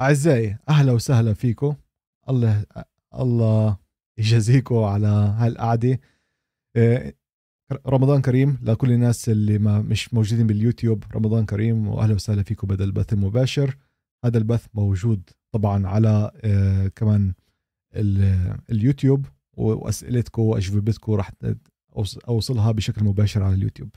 أعزائي أهلا وسهلا فيكم الله الله يجازيكم على هالقعدة. آه، رمضان كريم لكل الناس اللي ما مش موجودين باليوتيوب رمضان كريم وأهلا وسهلا فيكم بدل البث المباشر. هذا البث موجود طبعا على آه، كمان اليوتيوب واسئلتكم واجوبتكم راح أوصلها بشكل مباشر على اليوتيوب.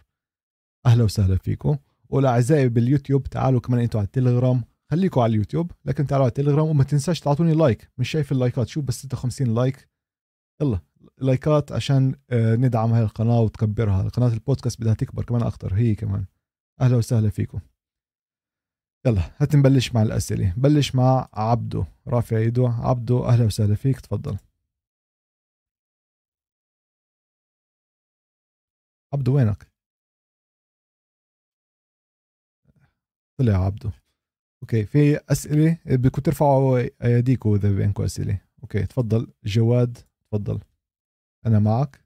أهلا وسهلا فيكم وأعزائي باليوتيوب تعالوا كمان أنتوا على التليجرام خليكم على اليوتيوب لكن تعالوا على التليجرام وما تنساش تعطوني like. مش شايف اللايكات شوف بس 56 like. يلا لايكات عشان آه، ندعم هاي القناة وتكبرها. قناة البودكاست بدها تكبر كمان أكثر هي كمان. أهلا وسهلا فيكم. يلا هات نبلش مع الأسئلة. بلش مع عبدو رافع ايده عبدو أهلا وسهلا فيك. تفضل. عبدو وينك؟ طلع عبدو. okay في أسئلة بدكم ترفعوا أيديكم إذا بدكم أسئلة. okay تفضل. جواد تفضل. أنا معك.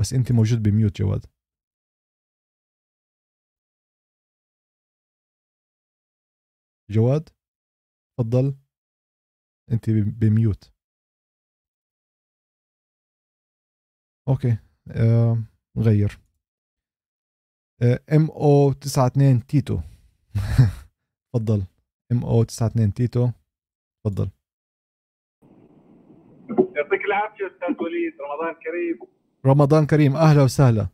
بس أنت موجود ب mute جواد. جواد تفضل. أنت ب mute. okay آه نغير MO 92 تيتو. تفضل. MO 92 تيتو. تفضل. يعطيك العافية أستاذ وليد رمضان كريم. رمضان كريم أهلا وسهلا.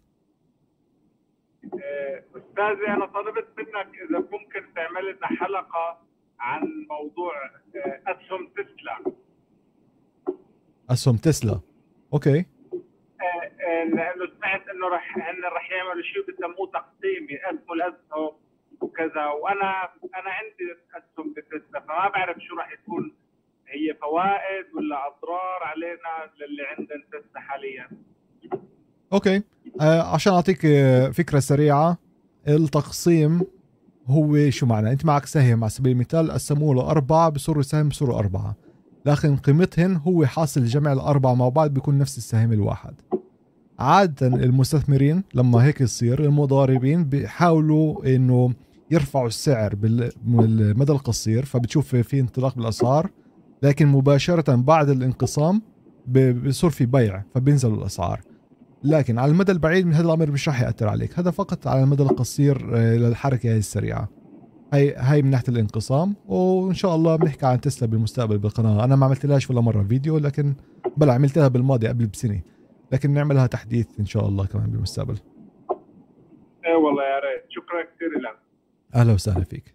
آه، أستاذي أنا طلبت منك إذا ممكن تعمل لنا حلقة عن موضوع آه، أسهم تسلا. أسهم تسلا. أوكي. آه، لأنه سمعت إنه رح رح يعملوا شيء بسموه تقسيم يقسموا الأسهم. وكذا وأنا أنا عندي أسهم بتسلا فما بعرف شو رح يكون. هي فوائد ولا أضرار علينا للي عندنا تسلا حاليا؟ okay. آه عشان أعطيك آه، فكرة سريعة التقسيم هو شو معنى؟ أنت معك سهم على سبيل المثال قسموه لأربعة بصيروا سهم بصيروا أربعة. لكن قيمتهن هو حاصل جمع الأربعة مع بعض بيكون نفس السهم الواحد. عادة المستثمرين لما هيك يصير المضاربين بيحاولوا إنه يرفعوا السعر بالمدى القصير فبتشوف في انطلاق بالأسعار لكن مباشرة بعد الانقسام بصير في بيع فبينزل الأسعار. لكن على المدى البعيد من هذا الأمر مش راح يأثر عليك. هذا فقط على المدى القصير آه، للحركة هاي السريعة. هاي هاي من ناحية الانقسام وإن شاء الله بنحكي عن تسلا بالمستقبل بالقناة. أنا ما عملت ولا مرة فيديو لكن بلا عملتها بالماضي قبل بسنة. لكن نعملها تحديث إن شاء الله كمان بالمستقبل. إيه والله يا ريت. شكرا كثير لك أهلا وسهلا فيك.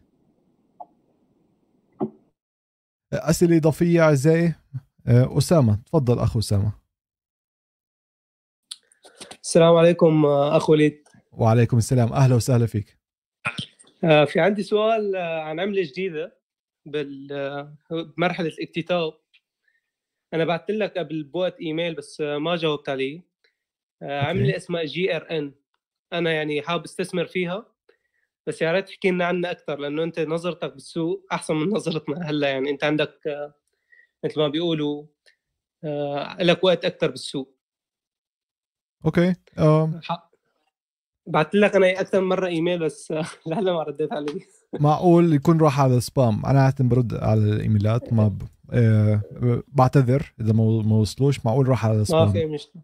أسئلة إضافية أعزائي. آه، أسامة تفضل أخو أسامة. السلام عليكم آه، اخ وليد. وعليكم السلام. أهلا وسهلا فيك. آه، في عندي سؤال عن عملة جديدة بمرحلة الاكتتاب أنا بعثت لك قبل بوقت إيميل بس ما جاوبت عليه. عملة اسمها جي إر إن. أنا يعني حابب أستثمر فيها. بس يا ريت تحكي لنا عنها أكثر لأنه أنت نظرتك بالسوق أحسن من نظرتنا هلأ يعني أنت عندك مثل ما بيقولوا لك وقت أكثر بالسوق. okay أم. بعثت لك أنا أكثر من مرة إيميل بس لهلا ما رديت عليه معقول يكون راح على ال spam؟ أنا عاده برد على الإيميلات ما ب... آه بعتذر إذا ما وصلوش معقول راح على ال spam ما في مشكلة.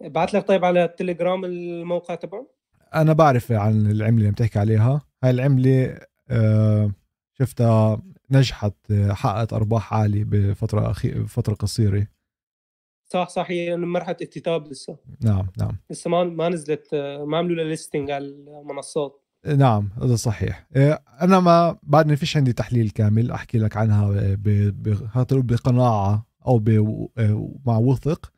بعت لك طيب على التليجرام الموقع تبعه؟ أنا بعرف عن العملة اللي بتحكي عليها. هاي العملة آه شفتها نجحت آه، حققت أرباح عالية بفترة أخي... بفتره قصيرة. صح صح هي مرحلة اكتتاب لسه. نعم نعم. لسه ما ما نزلت ما عملوا لها listing على المنصات. نعم هذا صحيح. أنا ما بعدني فيش عندي تحليل كامل أحكي لك عنها بقناعة أو مع وثوق.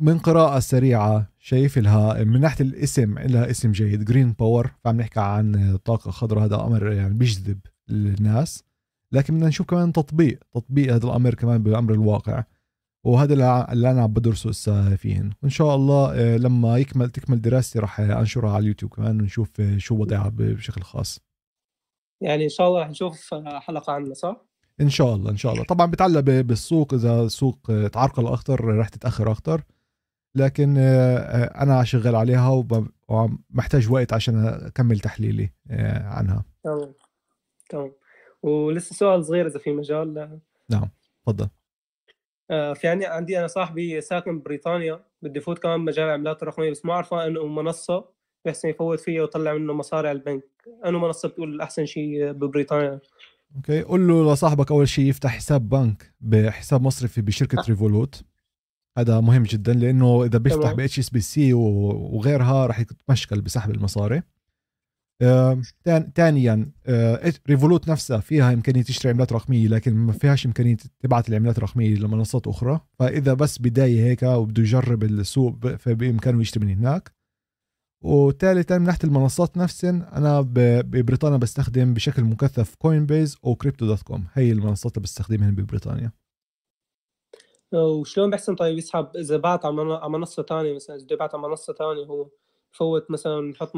من قراءة سريعة شايف لها من ناحية الاسم لها اسم جيد Green Power فعم نحكي عن طاقة خضراء هذا أمر يعني بيجذب الناس. لكن بدنا نشوف كمان تطبيق تطبيق هذا الأمر كمان بأمر الواقع. وهذا اللي أنا عم بدرسه هسه فيهن. وإن شاء الله آه، لما يكمل تكمل دراستي راح أنشرها على اليوتيوب كمان ونشوف آه، شو وضعها بشكل خاص. يعني إن شاء الله رح نشوف حلقة عنها صح؟ إن شاء الله إن شاء الله. طبعا بتعلق بالسوق إذا السوق آه، تعرقل أكثر رح تتأخر أكثر لكن أنا شغال عليها ومحتاج وقت عشان أكمل تحليلي عنها. تمام. ولسه سؤال صغير إذا في مجال. تفضل. آه، في عندي عندي أنا صاحبي ساكن ببريطانيا بدي فوت كمان مجال العملات الرقمية بس ما عارفه إنه منصة بحسن يفوت فيها ويطلع منه مصاري على البنك. أنه منصة بتقول أحسن شيء ببريطانيا؟ okay قول له لصاحبك أول شيء يفتح حساب بنك بحساب مصرفي بشركة Revolut. هذا مهم جدا لأنه إذا بيفتح. ب HSBC وغيرها راح يتمشكل بسحب المصاري. ثانيا آه، Revolut نفسها فيها إمكانية تشتري عملات رقمية لكن ما فيهاش إمكانية تبعت العملات الرقميه لمنصات أخرى. فإذا بس بداية هيك وبده يجرب السوق فبإمكانه يشتري من هناك. وثالثا من ناحية المنصات نفسهن أنا ببريطانيا بستخدم بشكل مكثف Coinbase أو Crypto.com هي المنصات اللي بستخدمها ببريطانيا. وشلون بحسن؟ طيب يسحب إذا بعت على من- على منصة ثانية مثلا إذا بده يبعت على منصة ثانية هو فوت مثلا نحط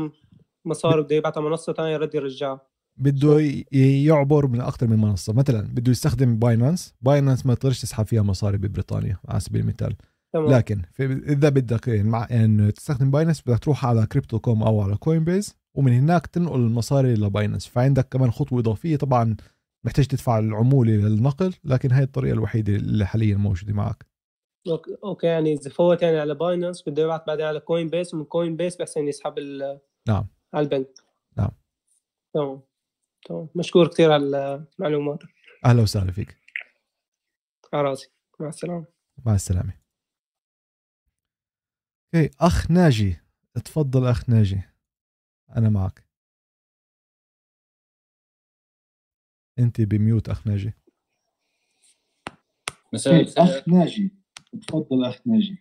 مصاري بده يبعت على منصة ثانية رد يرجعها بده يعبر من أكثر من منصة. مثلا بده يستخدم Binance Binance ما تقدرش تسحب فيها مصاري ببريطانيا على سبيل المثال. تمام. لكن إذا بدك مع إن تستخدم Binance بدك تروح على Crypto.com أو على Coinbase ومن هناك تنقل المصاري ل Binance فعندك كمان خطوة إضافية طبعا محتاج تدفع العمولة للنقل لكن هاي الطريقة الوحيدة اللي حاليا موجودة معك. okay okay، يعني إذا فوت يعني على Binance بده يبعت بعدين على Coinbase ومن Coinbase بحسن يسحب ال- نعم. على البنك. نعم. تمام. تمام. مشكور كثير على المعلومات. أهلا وسهلا فيك. على راسي. مع السلامة. مع السلامة. okay أخ ناجي. تفضل أخ ناجي. أنا معك. أنت بميوت أخ ناجي. مساء أخ ناجي. تفضل أخ ناجي.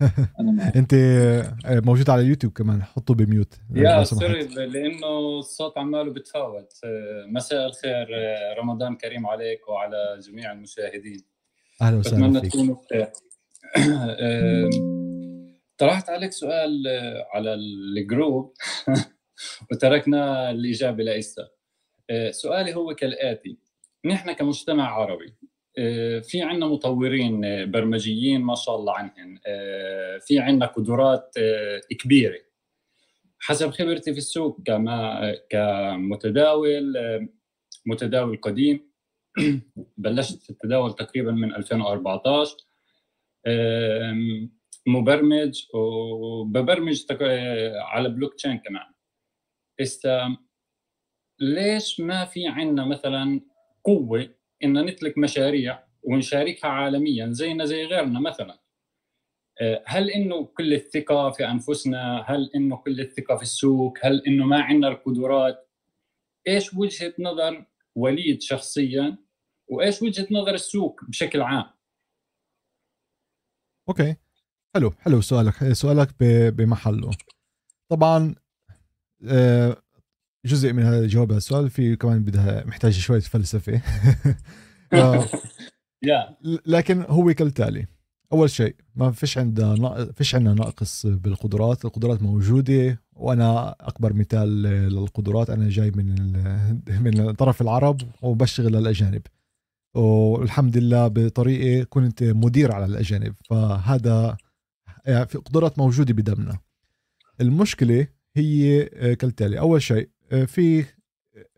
أنا معك. أنت آه، موجود على اليوتيوب كمان. حطه بميوت. يا لو سمحت. سوري لأنه الصوت عماله بتفاوت. آه، مساء الخير آه، رمضان كريم عليك وعلى جميع المشاهدين. أهلا وسهلا بتمنى تكونوا بخير. آه، طرحت عليك سؤال آه، على الجروب. وتركنا الإجابة آه، سؤالي هو كالآتي. نحن كمجتمع عربي آه، في عندنا مطورين آه، برمجيين ما شاء الله عنهم. آه، في عندنا قدرات آه، كبيرة. حسب خبرتي في السوق كما كمتداول آه، متداول قديم بلشت في التداول تقريبا من 2014 آم، مبرمج وببرمج آه، على بلوك تشين كمان. ليش ما في عندنا مثلا قوة ان نتلك مشاريع ونشاركها عالميا زينا زي غيرنا مثلا؟ آه، هل إنه كل الثقة في أنفسنا؟ هل إنه كل الثقة في السوق؟ هل إنه ما عندنا القدرات؟ إيش وجهة نظر وليد شخصيا؟ وإيش وجهة نظر السوق بشكل عام؟ أوكي. حلو حلو سؤالك. سؤالك بمحله. طبعا آه، جزء من هذا الجواب على السؤال. في كمان بدها محتاج شوية فلسفة. آه، لكن هو كالتالي. أول شيء ما فيش عندنا فيش عندنا ناقص بالقدرات. القدرات موجودة. وأنا أكبر مثال للقدرات أنا جاي من من طرف العرب وبشتغل للاجانب والحمد لله بطريقة كنت مدير على الأجانب. فهذا يعني في قدرات موجودة بدمنا. المشكلة هي كالتالي. أول شيء في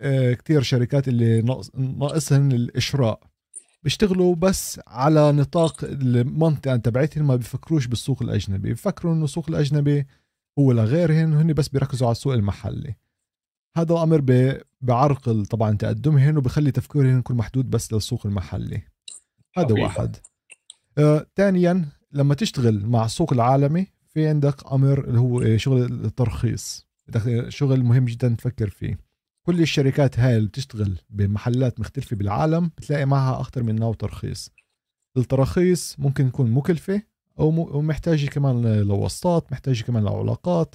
آه، كتير شركات اللي ناقص- ناقصهن الإشراء. بيشتغلوا بس على نطاق المنطقة تبعتهم ما بيفكروش بالسوق الأجنبي. بيفكروا إنه السوق الأجنبي هو لغيرهم هن بس بيركزوا على السوق المحلي. هذا أمر بعرقل طبعا تقدمهن وبخلي تفكيرهم يكون محدود بس للسوق المحلي. هذا حقيقة. واحد. آه، ثانيا لما تشتغل مع السوق العالمي في عندك أمر اللي هو شغل الترخيص. بدك شغل مهم جدا تفكر فيه. كل الشركات هاي اللي بتشتغل بمحلات مختلفة بالعالم بتلاقي معها أكثر من نوع ترخيص. التراخيص ممكن تكون مكلفة أو محتاجة كمان لواسطات محتاجة كمان لعلاقات.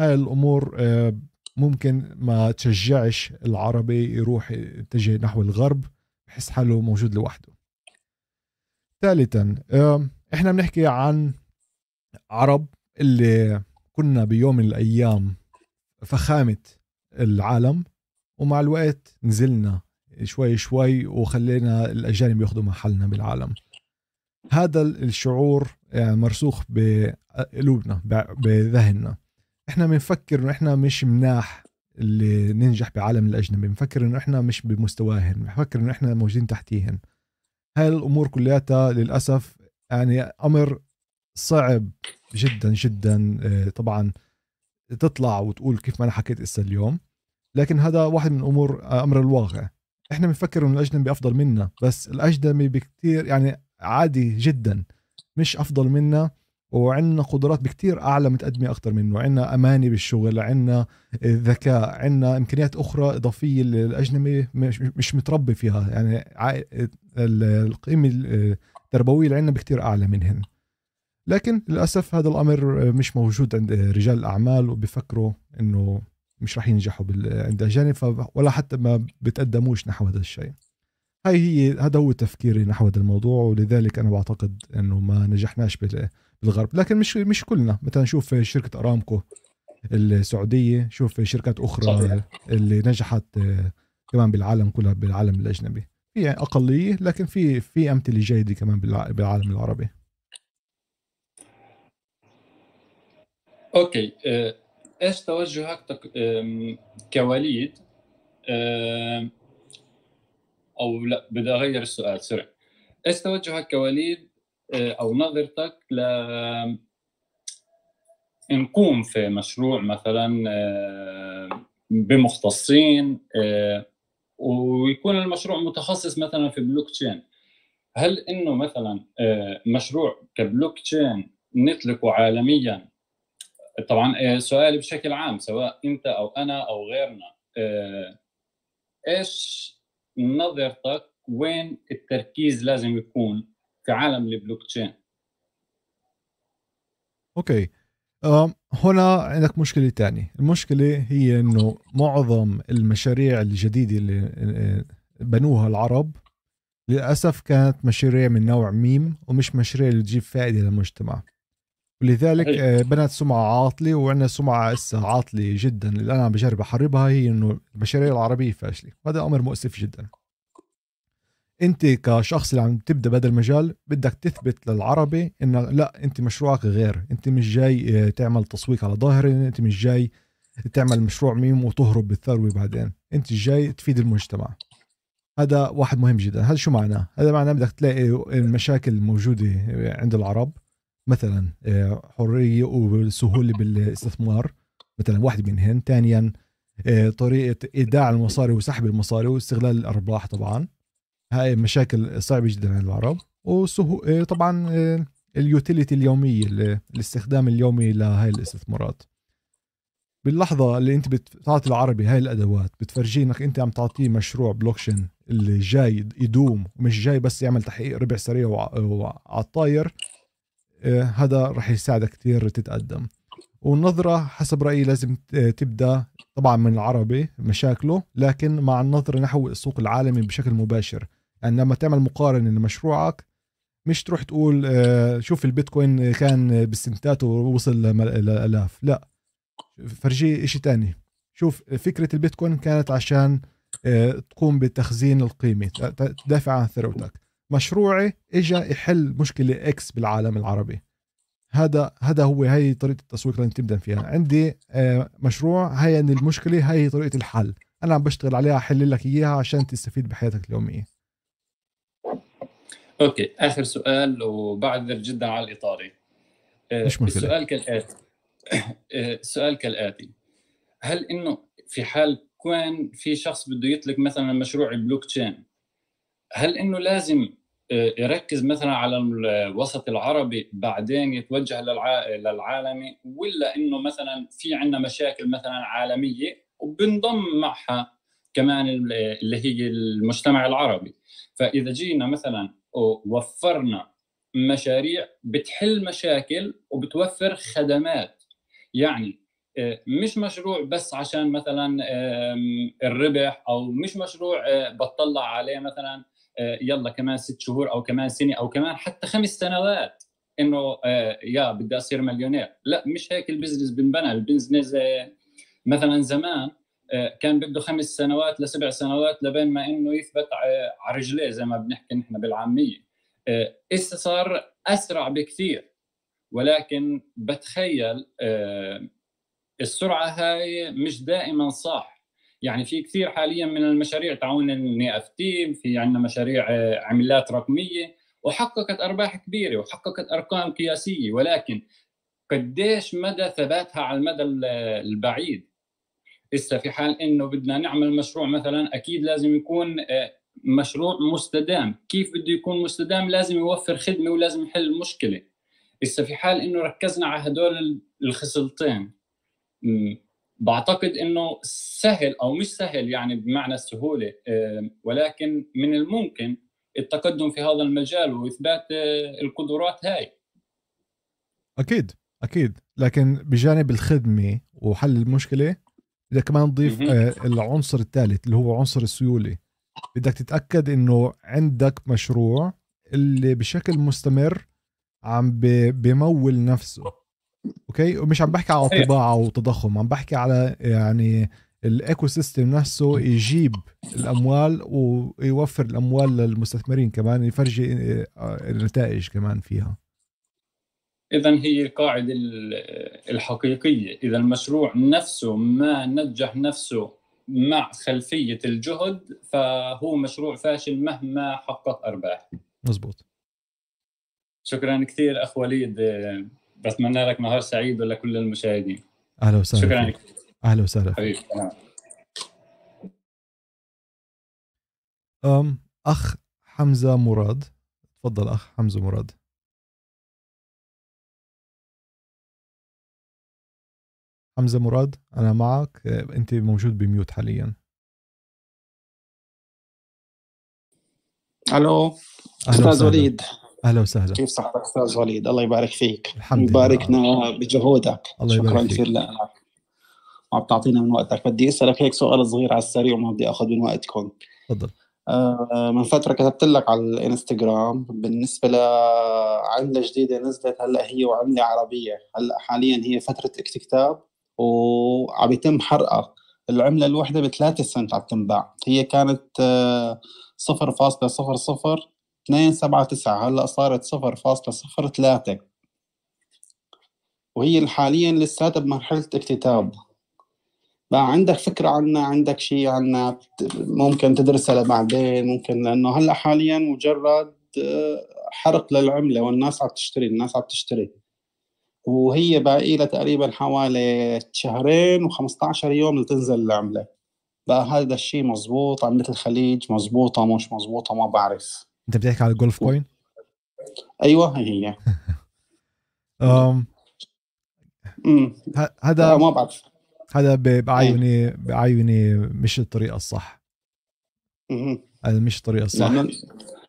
هاي الأمور آه، ممكن ما تشجعش العربي يروح يتجه نحو الغرب بحس حاله موجود لوحده. ثالثا إحنا بنحكي عن عرب اللي كنا بيوم من الأيام فخامه العالم ومع الوقت نزلنا شوي شوي وخلينا الأجانب ياخذوا محلنا بالعالم. هذا الشعور يعني مرسوخ بقلوبنا بذهننا. إحنا بنفكر إنه إحنا مش مناح اللي ننجح بعالم الأجنبي بنفكر إنه إحنا مش بمستواهن بنفكر إنه إحنا موجودين تحتيهن. هاي الأمور كلياتها للأسف يعني أمر صعب جدا جدا آه، طبعا تطلع وتقول كيف ما أنا حكيت إسا اليوم لكن هذا واحد من أمور آه، أمر الواقع. إحنا بنفكر إنه الأجنبي أفضل منا بس الأجنبي بكتير يعني عادي جدا مش أفضل منا وعندنا قدرات بكتير أعلى متقدمة أكثر منه. عندنا أماني بالشغل عندنا ذكاء عندنا إمكانيات أخرى إضافية الأجنبي مش, مش متربي فيها. يعني القيمة التربوية اللي عندنا بكتير أعلى منهن. لكن للأسف هذا الأمر مش موجود عند رجال الأعمال وبيفكروا إنه مش راح ينجحوا عند الاجانب ولا حتى ما بتقدموش نحو هذا الشيء. هاي هي هذا هو تفكيري نحو هذا الموضوع ولذلك أنا بعتقد إنه ما نجحناش بالغرب. لكن مش مش كلنا. مثلا شوف شركة أرامكو السعودية شوف شركات أخرى صحيح. اللي نجحت كمان بالعالم كلها بالعالم الأجنبي. في أقلية لكن في في أمثلة جيدة كمان بالعالم العربي. okay. آه، إيش توجهك كوليد؟ أو لا بدي أغير السؤال سرع إيش توجهك كوليد؟ آه، أو نظرتك ل نقوم في مشروع مثلا بمختصين آه، ويكون المشروع متخصص مثلا في بلوك تشين. هل إنه مثلا مشروع كبلوك تشين نطلقه عالميا طبعا سؤالي بشكل عام سواء أنت أو أنا أو غيرنا إيش نظرتك وين التركيز لازم يكون في عالم ال blockchain okay هنا عندك مشكلة ثانية المشكلة هي إنه معظم المشاريع الجديدة اللي آه، بنوها العرب للأسف كانت مشاريع من نوع ميم ومش مشاريع اللي تجيب فائدة للمجتمع. ولذلك آه، بنت سمعة عاطلة وعندنا سمعة هسه عاطلة جدا اللي أنا عم بجرب أحاربها هي إنه المشاريع العربية فاشلة. وهذا أمر مؤسف جدا. أنت كشخص اللي عم تبدأ بهذا المجال بدك تثبت للعربي انه لا أنت مشروعك غير. أنت مش جاي آه، تعمل تسويق على ظاهري أنت مش جاي تعمل مشروع ميم وتهرب بالثروة بعدين. أنت جاي تفيد المجتمع. هذا واحد مهم جدا. هذا شو معناه؟ هذا معناه بدك تلاقي المشاكل الموجودة عند العرب. مثلا آه، حرية وسهوله بالاستثمار مثلا واحد منهن. ثانيا آه، طريقة إيداع المصاري وسحب المصاري واستغلال الأرباح طبعا. هاي مشاكل صعبة جدا عند العرب. وسهو آه، طبعا اليوتيليتي اليومية الاستخدام اليومي لهاي الاستثمارات. باللحظة اللي أنت بتعطي العربي هاي الأدوات بتفرجيه إنك أنت عم تعطيه مشروع بلوكشين اللي جاي يدوم ومش جاي بس يعمل تحقيق ربع سريع وعلى الطاير. هذا راح يساعدك كثير تتقدم. والنظرة حسب رأيي لازم تبدأ طبعا من العربي مشاكله لكن مع النظرة نحو السوق العالمي بشكل مباشر. يعني لما تعمل مقارنة لمشروعك مش تروح تقول آه، شوف البيتكوين كان بالسنتات ووصل للالاف لا. فرجيه إشي تاني. شوف فكرة البيتكوين كانت عشان تقوم بتخزين القيمة تدافع عن ثروتك. مشروعي اجى يحل مشكلة إكس بالعالم العربي. هذا هذا هو هي طريقة التسويق اللي تبدا فيها. عندي آه، مشروع هي المشكلة هي طريقة الحل. أنا عم بشتغل عليها أحل لك إياها عشان تستفيد بحياتك اليومية. okay آخر سؤال وبعذر جدا على الإطالة آه، مش مشكلة. السؤال كالآتي. آه، السؤال كالآتي. هل إنه في حال كون في شخص بده يطلق مثلا مشروع البلوك تشين؟ هل إنه لازم آه، يركز مثلا على الوسط العربي بعدين يتوجه للعالمي ولا إنه مثلا في عندنا مشاكل مثلا عالمية وبنضم معها كمان اللي هي المجتمع العربي؟ فإذا جينا مثلا ووفرنا مشاريع بتحل مشاكل وبتوفر خدمات يعني آه، مش مشروع بس عشان مثلا الربح أو مش مشروع آه، بطلع عليه مثلا يلا كمان ست شهور أو كمان سنة أو كمان حتى خمس سنوات إنه آه، يا بدي أصير مليونير. لا مش هيك ال business بنبنى. ال business آه، مثلا زمان كان بده خمس سنوات لسبع سنوات لبين ما إنه يثبت على رجليه زي ما بنحكي نحن بالعامية. هسه صار أسرع بكثير. ولكن بتخيل السرعة هاي مش دائما صح. يعني في كثير حاليا من المشاريع تعاون الني اف تي في عندنا مشاريع آه، عملات رقمية وحققت أرباح كبيرة وحققت أرقام قياسية ولكن قديش مدى ثباتها على المدى البعيد؟ لسه في حال إنه بدنا نعمل مشروع مثلا أكيد لازم يكون آه، مشروع مستدام. كيف بده يكون مستدام؟ لازم يوفر خدمة ولازم يحل المشكلة لسه في حال إنه ركزنا على هدول الخصلتين بعتقد إنه سهل أو مش سهل يعني بمعنى السهولة آه، ولكن من الممكن التقدم في هذا المجال وإثبات آه، القدرات هاي. أكيد أكيد. لكن بجانب الخدمة وحل المشكلة بدك كمان تضيف آه، العنصر الثالث اللي هو عنصر السيولة. بدك تتأكد إنه عندك مشروع اللي بشكل مستمر عم بمول نفسه. okay؟ ومش عم بحكي على طباعة وتضخم عم بحكي على يعني ال ecosystem نفسه يجيب الأموال ويوفر الأموال للمستثمرين كمان يفرجي آه، النتائج كمان فيها. اذا هي القاعدة الحقيقية. اذا المشروع نفسه ما نجح نفسه مع خلفية الجهد فهو مشروع فاشل مهما حقق أرباح. مزبوط. شكرا كثير اخ وليد بتمنى لك نهار سعيد ولكل المشاهدين. أهلا وسهلا شكرا كثير أهلا وسهلا حبيبي أم أخ حمزة مراد. تفضل أخ حمزة مراد. حمزة مراد أنا معك. أنت موجود بميوت حاليا. ألو أستاذ وليد. أهلا وسهلا. كيف صحتك أستاذ وليد؟ الله يبارك فيك. الحمد يباركنا بجهودك. الله يبارك شكرا كثير لك. وعم تعطينا من وقتك. بدي أسألك هيك سؤال صغير على السريع وما بدي أخذ من وقتكم. تفضل. آه من فترة كتبت لك على الإنستغرام بالنسبة لعمله جديدة نزلت هلأ هي وعملة عربية. هلأ حاليا هي فترة اكتتاب وعم يتم حرقها. العملة الوحدة بثلاثة سنت عم تنباع. هي كانت آه، صفر فاصلة صفر صفر اثنين سبعة تسعة. هلا صارت صفر فاصلة صفر ثلاثة. وهي حاليا لساتها بمرحلة اكتتاب. بقى عندك فكرة عنها؟ عندك شيء عنها؟ ممكن تدرسها لبعدين؟ ممكن لأنه هلا حاليا مجرد آه، حرق للعملة والناس عم تشتري الناس عم تشتري. وهي باقي لها تقريبا حوالي شهرين و15 يوم لتنزل العملة. بقى هذا الشيء مزبوط عملة الخليج مزبوطة مش مزبوطة ما بعرف. انت بتحكي على الجولف كوين؟ أيوه هي هذا ما بعرف. هذا بعيني بعيني مش الطريقة الصح. هذا مش الطريقة الصح.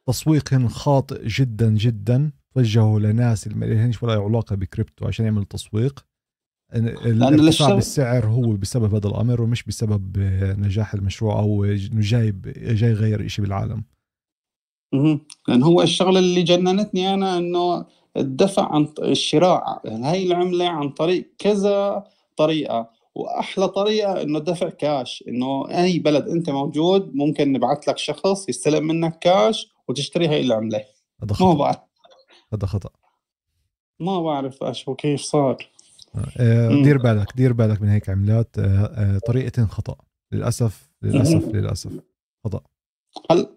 تسويق خاطئ جدا جدا توجهوا لناس اللي ما لهمش ولا علاقة بكريبتو عشان يعملوا تسويق. الارتفاع بالسعر هو بسبب هذا الأمر ومش بسبب نجاح المشروع أو انه جاي جاي يغير شيء بالعالم. لأن هو الشغلة اللي جننتني أنا إنه الدفع عن الشراء هاي العملة عن طريق كذا طريقة. وأحلى طريقة إنه دفع كاش إنه أي بلد أنت موجود ممكن نبعث لك شخص يستلم منك كاش وتشتري هاي العملة. هذا خطأ. هذا خطأ. ما بعرف إيش وكيف صار. آه دير بالك دير بالك من هيك عملات آه آه طريقتين خطأ. للأسف للأسف للأسف. خطأ. هل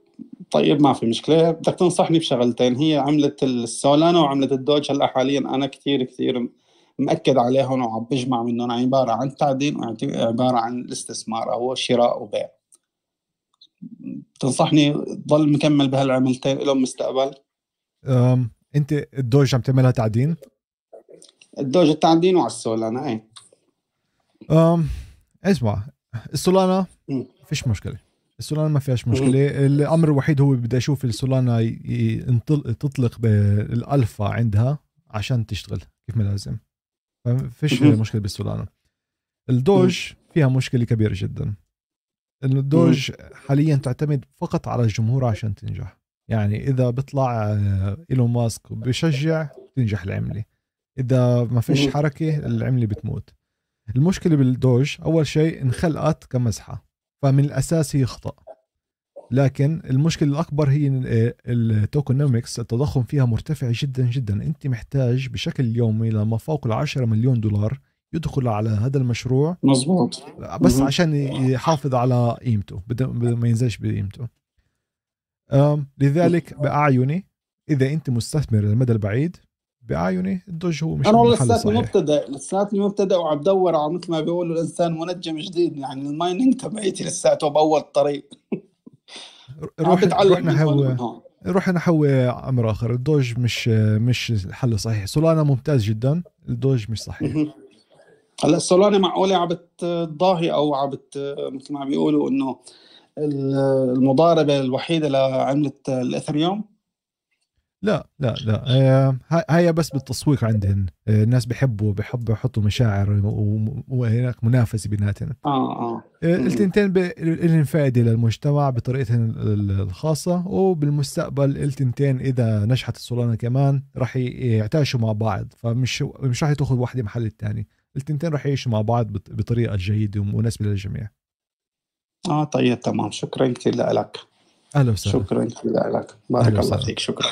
طيب ما في مشكلة. بدك تنصحني بشغلتين هي عملة السولانا وعملة الدوج. هلأ حاليا أنا كثير كثير مأكد عليهم وعم بجمع منهم عبارة عن تعدين وعباره عن الاستثمار أو شراء وبيع. تنصحني ضل مكمل بهالعملتين لهم مستقبل؟ أنت الدوج عم تعملها تعدين؟ الدوج التعدين وعلى السولانا اي اسمع السولانا فيش مشكلة. السولانا ما فيهاش مشكلة. الأمر الوحيد هو بدي أشوف السولانا تطلق بالألفا عندها عشان تشتغل كيف ما لازم. فيش مشكلة بالسولانا الدوج فيها مشكلة كبيرة جدا. الدوج حاليا تعتمد فقط على الجمهور عشان تنجح. يعني إذا بيطلع آه، إيلون ماسك بشجع تنجح العملة. إذا ما فيش حركة العملة بتموت. المشكلة بالدوج أول شيء انخلقت كمزحه فمن الأساس هي خطأ. لكن المشكلة الأكبر هي التوكونومكس التضخم فيها مرتفع جدا جدا. أنت محتاج بشكل يومي لما فوق ال 10 مليون دولار يدخل على هذا المشروع. مزبوط بس مهم. عشان يحافظ على قيمته ما ينزلش بقيمته. لذلك بأعيني إذا أنت مستثمر للمدى البعيد بعيني الدوج هو مش أنا والله لساتني مبتدئ لساتني مبتدئ وعم بدور على مثل ما بيقولوا الإنسان منجم جديد يعني ال mining تبعيتي لساته بأول الطريق روح روح هون. روح نحوي أمر آخر. الدوج مش مش الحل الصحيح سولانا ممتاز جدا. الدوج مش صحيح. هلأ السولانة معقولة عم بتضاهي أو عم بت مثل ما بيقولوا إنه ال- المضاربة الوحيدة لعملة الإثريوم؟ لا لا لا. هاي- بس بالتسويق عندهن. آه، الناس بيحبوا بيحبوا يحطوا مشاعر وهناك منافسة بيناتهم آه آه. آه،. التنتين لهم فائدة للمجتمع بطريقتهم ال- الخاصة وبالمستقبل التنتين إذا نجحت السولانا كمان راح يعتاشوا مع بعض. فمش مش راح تاخذ واحدة محل الثاني التنتين راح يعيشوا مع بعض بط- بطريقة جيدة ومناسبه للجميع. آه طيب تمام. شكرا كثير لك. أهلا وسهلا. شكرا كثير لك. بارك الله. فيك. شكرا.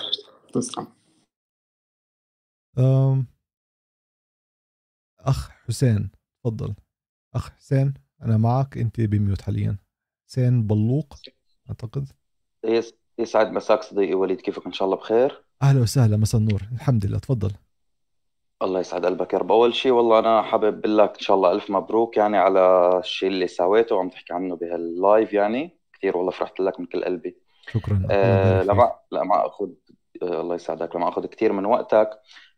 تسلم. أم، أخ حسين تفضل. أخ حسين أنا معك أنت بميوت حاليا. حسين بلوق أعتقد. يس يسعد مساك صديقي وليد كيفك؟ إن شاء الله بخير. أهلا وسهلا مساء النور. الحمد لله تفضل. الله يسعد قلبك يا رب. أول شيء والله أنا حابب أقول لك إن شاء الله ألف مبروك يعني على الشيء اللي سويته وعم تحكي عنه بهاللايف يعني. كثير والله فرحت لك من كل قلبي. شكرا. آه. لما لما أخذ الله يسعدك لما أخذ كثير من وقتك.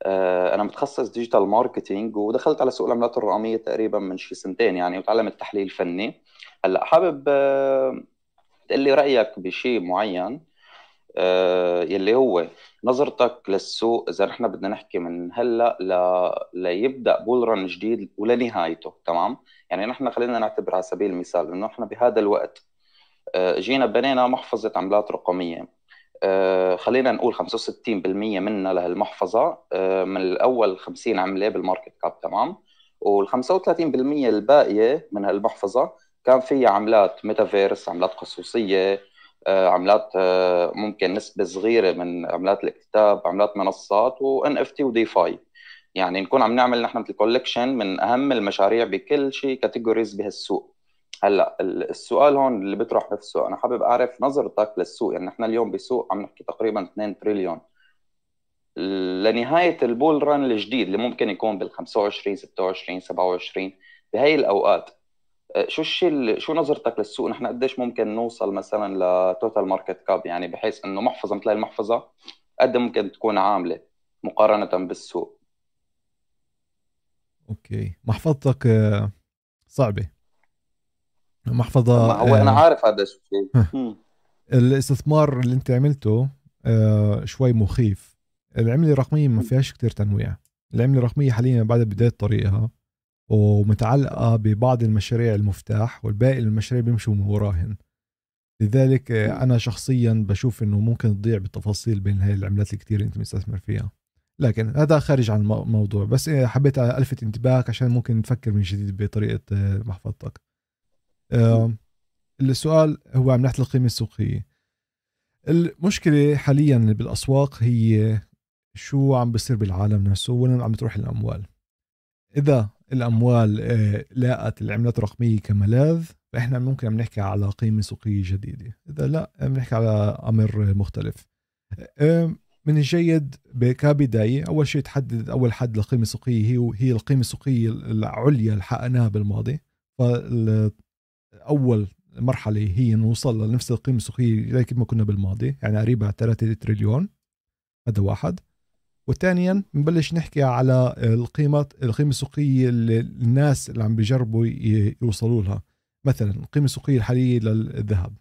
آه أنا متخصص digital marketing ودخلت على سوق العملات الرقمية تقريبا من شي سنتين يعني وتعلمت التحليل الفني. هلأ حابب آه تقول لي رأيك بشيء معين آه، يلي هو نظرتك للسوق إذا نحن بدنا نحكي من هلأ ل... ليبدا bull run جديد ولنهايته تمام؟ يعني نحن خلينا نعتبر على سبيل المثال إنه نحن بهذا الوقت آه، جينا بنينا محفظة عملات رقمية. آه، خلينا نقول 65% منها لهالمحفظة. آه، من الأول 50 عملة بال market cap تمام؟ وال 35% الباقية من هالمحفظة كان فيها عملات ميتافيرس عملات خصوصية آه، عملات آه، ممكن نسبة صغيرة من عملات الاكتتاب عملات منصات و NFT و DeFi. يعني نكون عم نعمل نحن مثل collection من أهم المشاريع بكل شيء categories بهالسوق. هلأ ال- السؤال هون اللي بيطرح نفسه أنا حابب أعرف نظرتك للسوق يعني نحن اليوم بسوق عم نحكي تقريبا 2 تريليون. لنهاية ال bull run الجديد اللي ممكن يكون بال 25 26 27 بهي الأوقات شو الشيء شو نظرتك للسوق؟ نحن قديش ممكن نوصل مثلا ل total market cap يعني بحيث إنه محفظة مثل المحفظة قديش ممكن تكون عاملة مقارنة بالسوق. أوكي. محفظتك آه، صعبة. محفظة ما هو أنا آه، عارف هذا الشيء. الاستثمار اللي انت عملته آه، شوي مخيف. العملة الرقمية ما فيهاش كتير تنويع. العملة الرقمية حاليا بعد بداية طريقها ومتعلقة ببعض المشاريع المفتاح والباقي المشاريع بيمشوا من وراهن. لذلك آه، أنا شخصيا بشوف إنه ممكن تضيع بالتفاصيل بين هاي العملات الكتير اللي أنت مستثمر فيها. لكن هذا خارج عن المو- الموضوع بس حبيت ألفت انتباهك عشان ممكن تفكر من جديد بطريقة محفظتك. السؤال هو عن ناحيه القيمة السوقية. المشكلة حاليا بالأسواق هي شو عم بصير بالعالم نفسه وين عم بتروح الأموال. إذا الأموال آه، لاقت العملات الرقمية كملاذ فإحنا ممكن عم نحكي على قيمة سوقية جديدة. إذا لا عم نحكي على أمر مختلف. آه، من الجيد كبداية أول شيء تحدد أول حد للقيمه السوقيه هي هي القيمة السوقية العليا اللي حققناها بالماضي. فاول مرحلة هي نوصل لنفس القيمة السوقية زي ما كنا بالماضي يعني قريبة على 3 تريليون هذا واحد. وثانيا بنبلش نحكي على القيمة القيمة السوقية اللي الناس اللي عم بيجربوا يوصلوا لها. مثلا القيمة السوقية الحالية للذهب.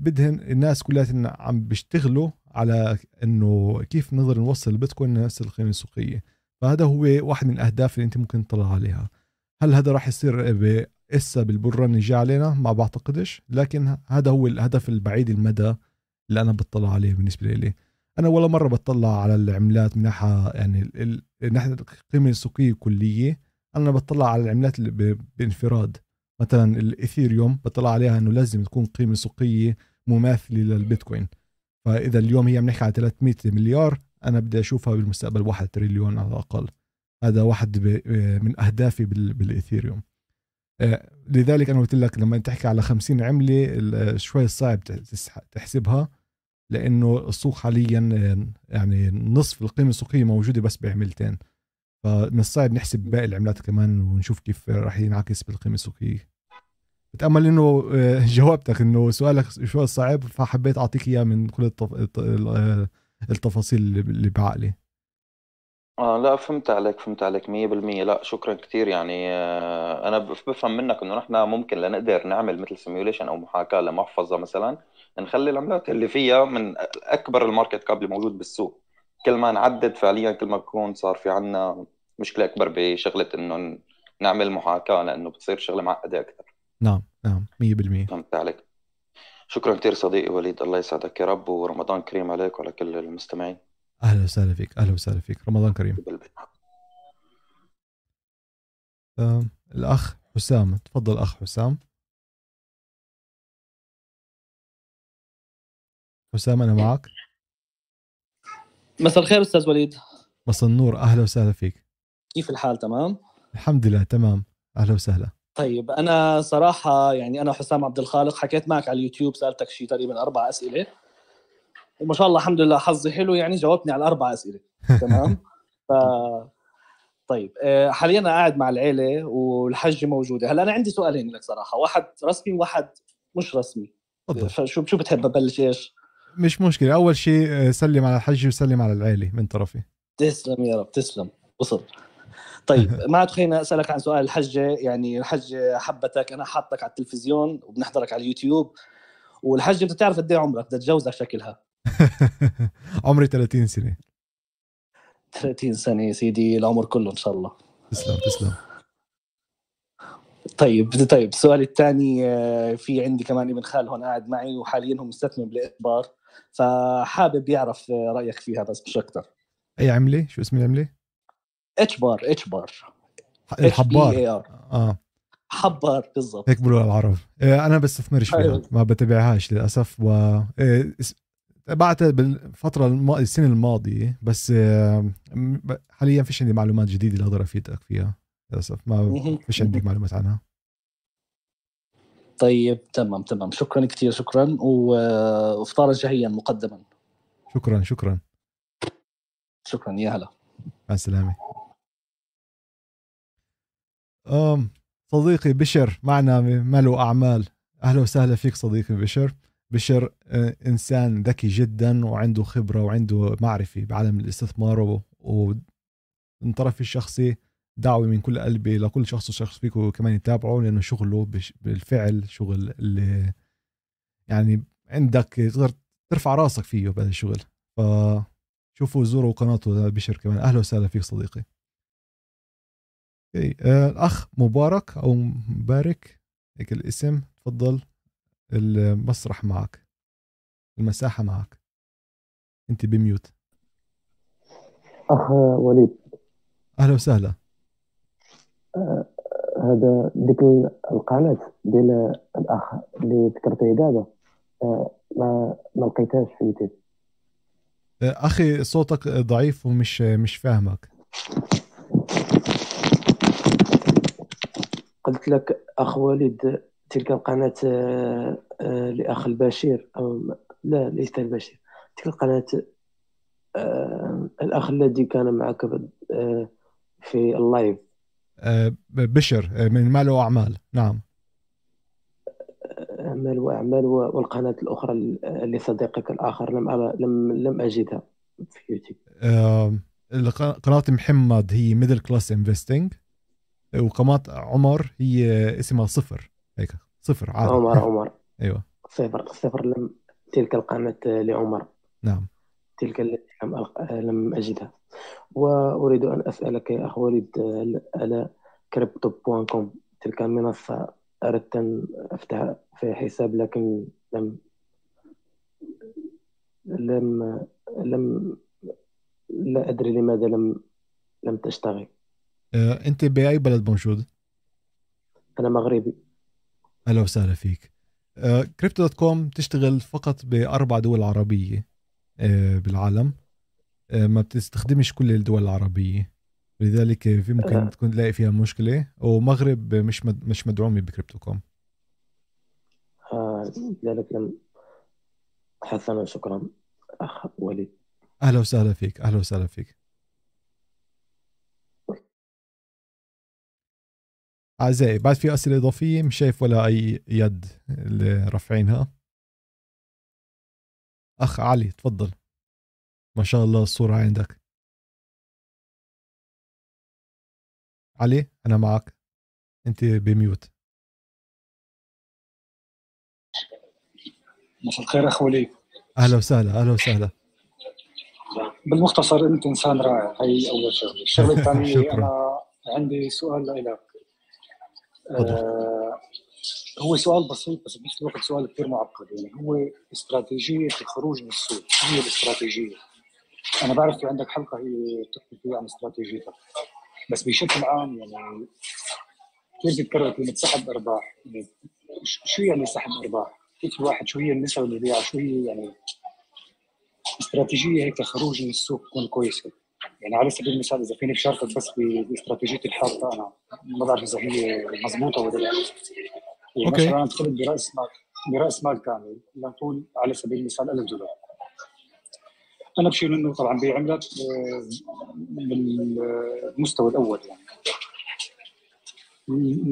بدهن الناس كلها عم بيشتغلوا على إنه كيف نقدر نوصل البيتكوين لنفس القيمة السوقية. فهذا هو واحد من الأهداف اللي أنت ممكن تطلع عليها. هل هذا راح يصير هسه بالبران اللي علينا ما بعتقدش. لكن هذا هو الهدف البعيد المدى اللي أنا بطلع عليه بالنسبة لي. أنا ولا مرة بطلع على العملات من ناحية يعني ناحية القيمه السوقية الكليه أنا بطلع على العملات بانفراد. مثلا الإيثيريوم بطلع عليها إنه لازم تكون قيمة سوقية مماثلة للبيتكوين. فإذا اليوم هي عم نحكي على 300 مليار أنا بدي أشوفها بالمستقبل 1 تريليون على الأقل. هذا واحد ب- من أهدافي بال- بالاثيريوم آه، لذلك أنا قلت لك لما تحكي على 50 عملة ال- شوي صعب تحسبها لأنه السوق حاليا آه، يعني نصف القيمة السوقية موجودة بس بعملتين. فمن الصعب نحسب باقي العملات كمان ونشوف كيف راح ينعكس بالقيمة السوقية. بتأمل إنه آه، جاوبتك إنه سؤالك شوي صعب فحبيت أعطيك إياه من كل التف... الت- ال- التفاصيل اللي بعقلي. آه لا فهمت عليك فهمت عليك 100% لا شكرا كثير يعني آه، أنا بف- بفهم منك إنه نحن ممكن لنقدر نعمل مثل simulation أو محاكاة لمحفظة مثلا. نخلي العملات اللي فيها من أكبر ال market cap اللي موجود بالسوق. كل ما نعدد فعليا كل ما بكون صار في عنا مشكلة أكبر بشغلة إنه ن- نعمل محاكاة لأنه بتصير شغلة معقدة أكثر نعم نعم 100% فهمت عليك. شكرا كثير صديقي وليد. الله يسعدك يا رب ورمضان كريم عليك وعلى كل المستمعين. أهلا وسهلا فيك أهلا وسهلا فيك. رمضان كريم. الأخ حسام تفضل أخ حسام. حسام أنا معك مساء الخير أستاذ وليد. مساء النور. أهلا وسهلا فيك. كيف الحال؟ تمام؟ الحمد لله تمام. أهلا وسهلا. طيب أنا صراحة يعني أنا حسام عبد الخالق حكيت معك على اليوتيوب سألتك شيء تقريبا أربع أسئلة. وما شاء الله الحمد لله حظي حلو يعني جاوبتني على أربع أسئلة. تمام؟ ف طيب آه، حاليا أنا قاعد مع العيلة والحجه موجوده هلا أنا عندي سؤالين لك صراحة. واحد رسمي وواحد مش رسمي. تفضل. فشو شو بتحب أبلش إيش؟ مش مشكلة. أول شيء آه، سلم على الحج وسلم على العيلة من طرفي. تسلم يا رب تسلم. وصل. طيب ما عاد خلينا أسألك عن سؤال الحجة. يعني الحجة حبتك أنا حاطك على التلفزيون وبنحضرك على اليوتيوب. والحجة بدها تعرف قد إيه عمرك؟ بدها تتجوزك شكلها. عمري 30 سنة. 30 سنة يا سيدي العمر كله إن شاء الله. تسلم تسلم. طيب طيب السؤال الثاني آه، في عندي كمان ابن خال هون قاعد معي وحاليا هو مستثمر بال HBAR فحابب يعرف آه، رأيك فيها بس مش أكثر أي عملة؟ شو اسم العملة؟ HBAR HBAR الحبار. آه. حبار بالضبط. هيك بقولوا العرب. آه، أنا بستثمرش فيها. ما بتابعهاش للأسف و تابعتها بالفترة الم... السنة الماضية بس آه، حاليا فيش عندي معلومات جديدة اللي أقدر أفيدك فيها للأسف. ما. فيش عندي معلومات عنها. طيب تمام تمام. شكرا كثير شكرا. وافطارا شهيا مقدما. شكرا شكرا. شكرا. يا هلا. مع السلامة. أم صديقي بشر معنا ماله أعمال. أهلا وسهلا فيك صديقي بشر. بشر آه، إنسان ذكي جدا وعنده خبرة وعنده معرفة بعالم الاستثمار ومن طرفي الشخصي دعوة من كل قلبي لكل شخص وشخص فيكم كمان يتابعه لأنه شغله بالفعل شغل اللي يعني عندك تقدر ترفع راسك فيه بهذا الشغل. فشوفوا زوروا قناته بشر كمان. أهلا وسهلا فيك صديقي. آه، الأخ مبارك أو مبارك هيك الاسم تفضل. المسرح معك المساحة معك. أنت بميوت. أخ وليد. أهلا وسهلا. هذا ديك القناة ديال الأخ اللي ذكرتيه دابا. آه، ما ما لقيتهاش في اليوتيوب. آه، أخي صوتك ضعيف ومش مش فاهمك. قلت لك أخ وليد تلك القناة آه، آه، لأخ البشير أو لا ليس البشير. تلك القناة آه، الأخ الذي كان معك في ال live. بشر من مال وأعمال. نعم. أعمال وأعمال والقناة الأخرى لصديقك الآخر. لم أرى لم لم أجدها في يوتيوب. قناة محمد هي Middle Class Investing وقناة عمر هي اسمها صفر. هيك صفر عادي. عمر عمر. أيوه. صفر صفر لم تلك القناة لعمر. نعم. تلك التي لم لم أجدها. وأريد أن أسألك يا أخ وليد على Crypto point com تلك المنصة أردت أن أفتح في حساب لكن لم لم لم لا أدري لماذا لم لم تشتغل. آه، أنت بأي بلد موجود؟ أنا مغربي. أهلا وسهلا فيك. Crypto.com تشتغل فقط بأربع دول عربية آه، بالعالم. آه، ما بتخدمش كل الدول العربية. لذلك في ممكن. تكون تلاقي فيها مشكلة. ومغرب مش مد... مش مدعومة ب Crypto com آه، لذلك لم حسنا شكرا أخ وليد. أهلا وسهلا فيك أهلا وسهلا فيك. اعزائي بعد في أسئلة إضافية مش شايف ولا أي يد اللي رافعينها. أخ علي تفضل. ما شاء الله الصورة عندك. علي أنا معك. أنت بميوت. مساء الخير اخ وليد أهلا وسهلا أهلا وسهلا. بالمختصر أنت إنسان رائع. هي أول شغلة. الشغلة الثانية. أنا عندي سؤال لك. آه هو سؤال بسيط بس بنفس الوقت سؤال كثير معقد يعني هو استراتيجية الخروج من السوق هي الاستراتيجية؟ أنا بعرف في عندك حلقة هي تحكي فيها عن استراتيجيتك بس بشكل عام يعني كيف بتكرر كلمة سحب أرباح؟ يعني شو يعني سحب أرباح؟ كيف الواحد شو هي النسب اللي بيبيعها؟ شو هي يعني استراتيجية هيك خروج من السوق تكون كويسة يعني على سبيل المثال إذا فيني بشاركك بس ب- باستراتيجيتي الحاطه أنا ما بعرف إذا هي مضبوطة ولا لا. يعني okay. مثلا دخلت برأس مال برأس مال كامل لنقول على سبيل المثال 1000 دولار. أنا بشيل منه طبعا آه، بالمستوى الأول يعني.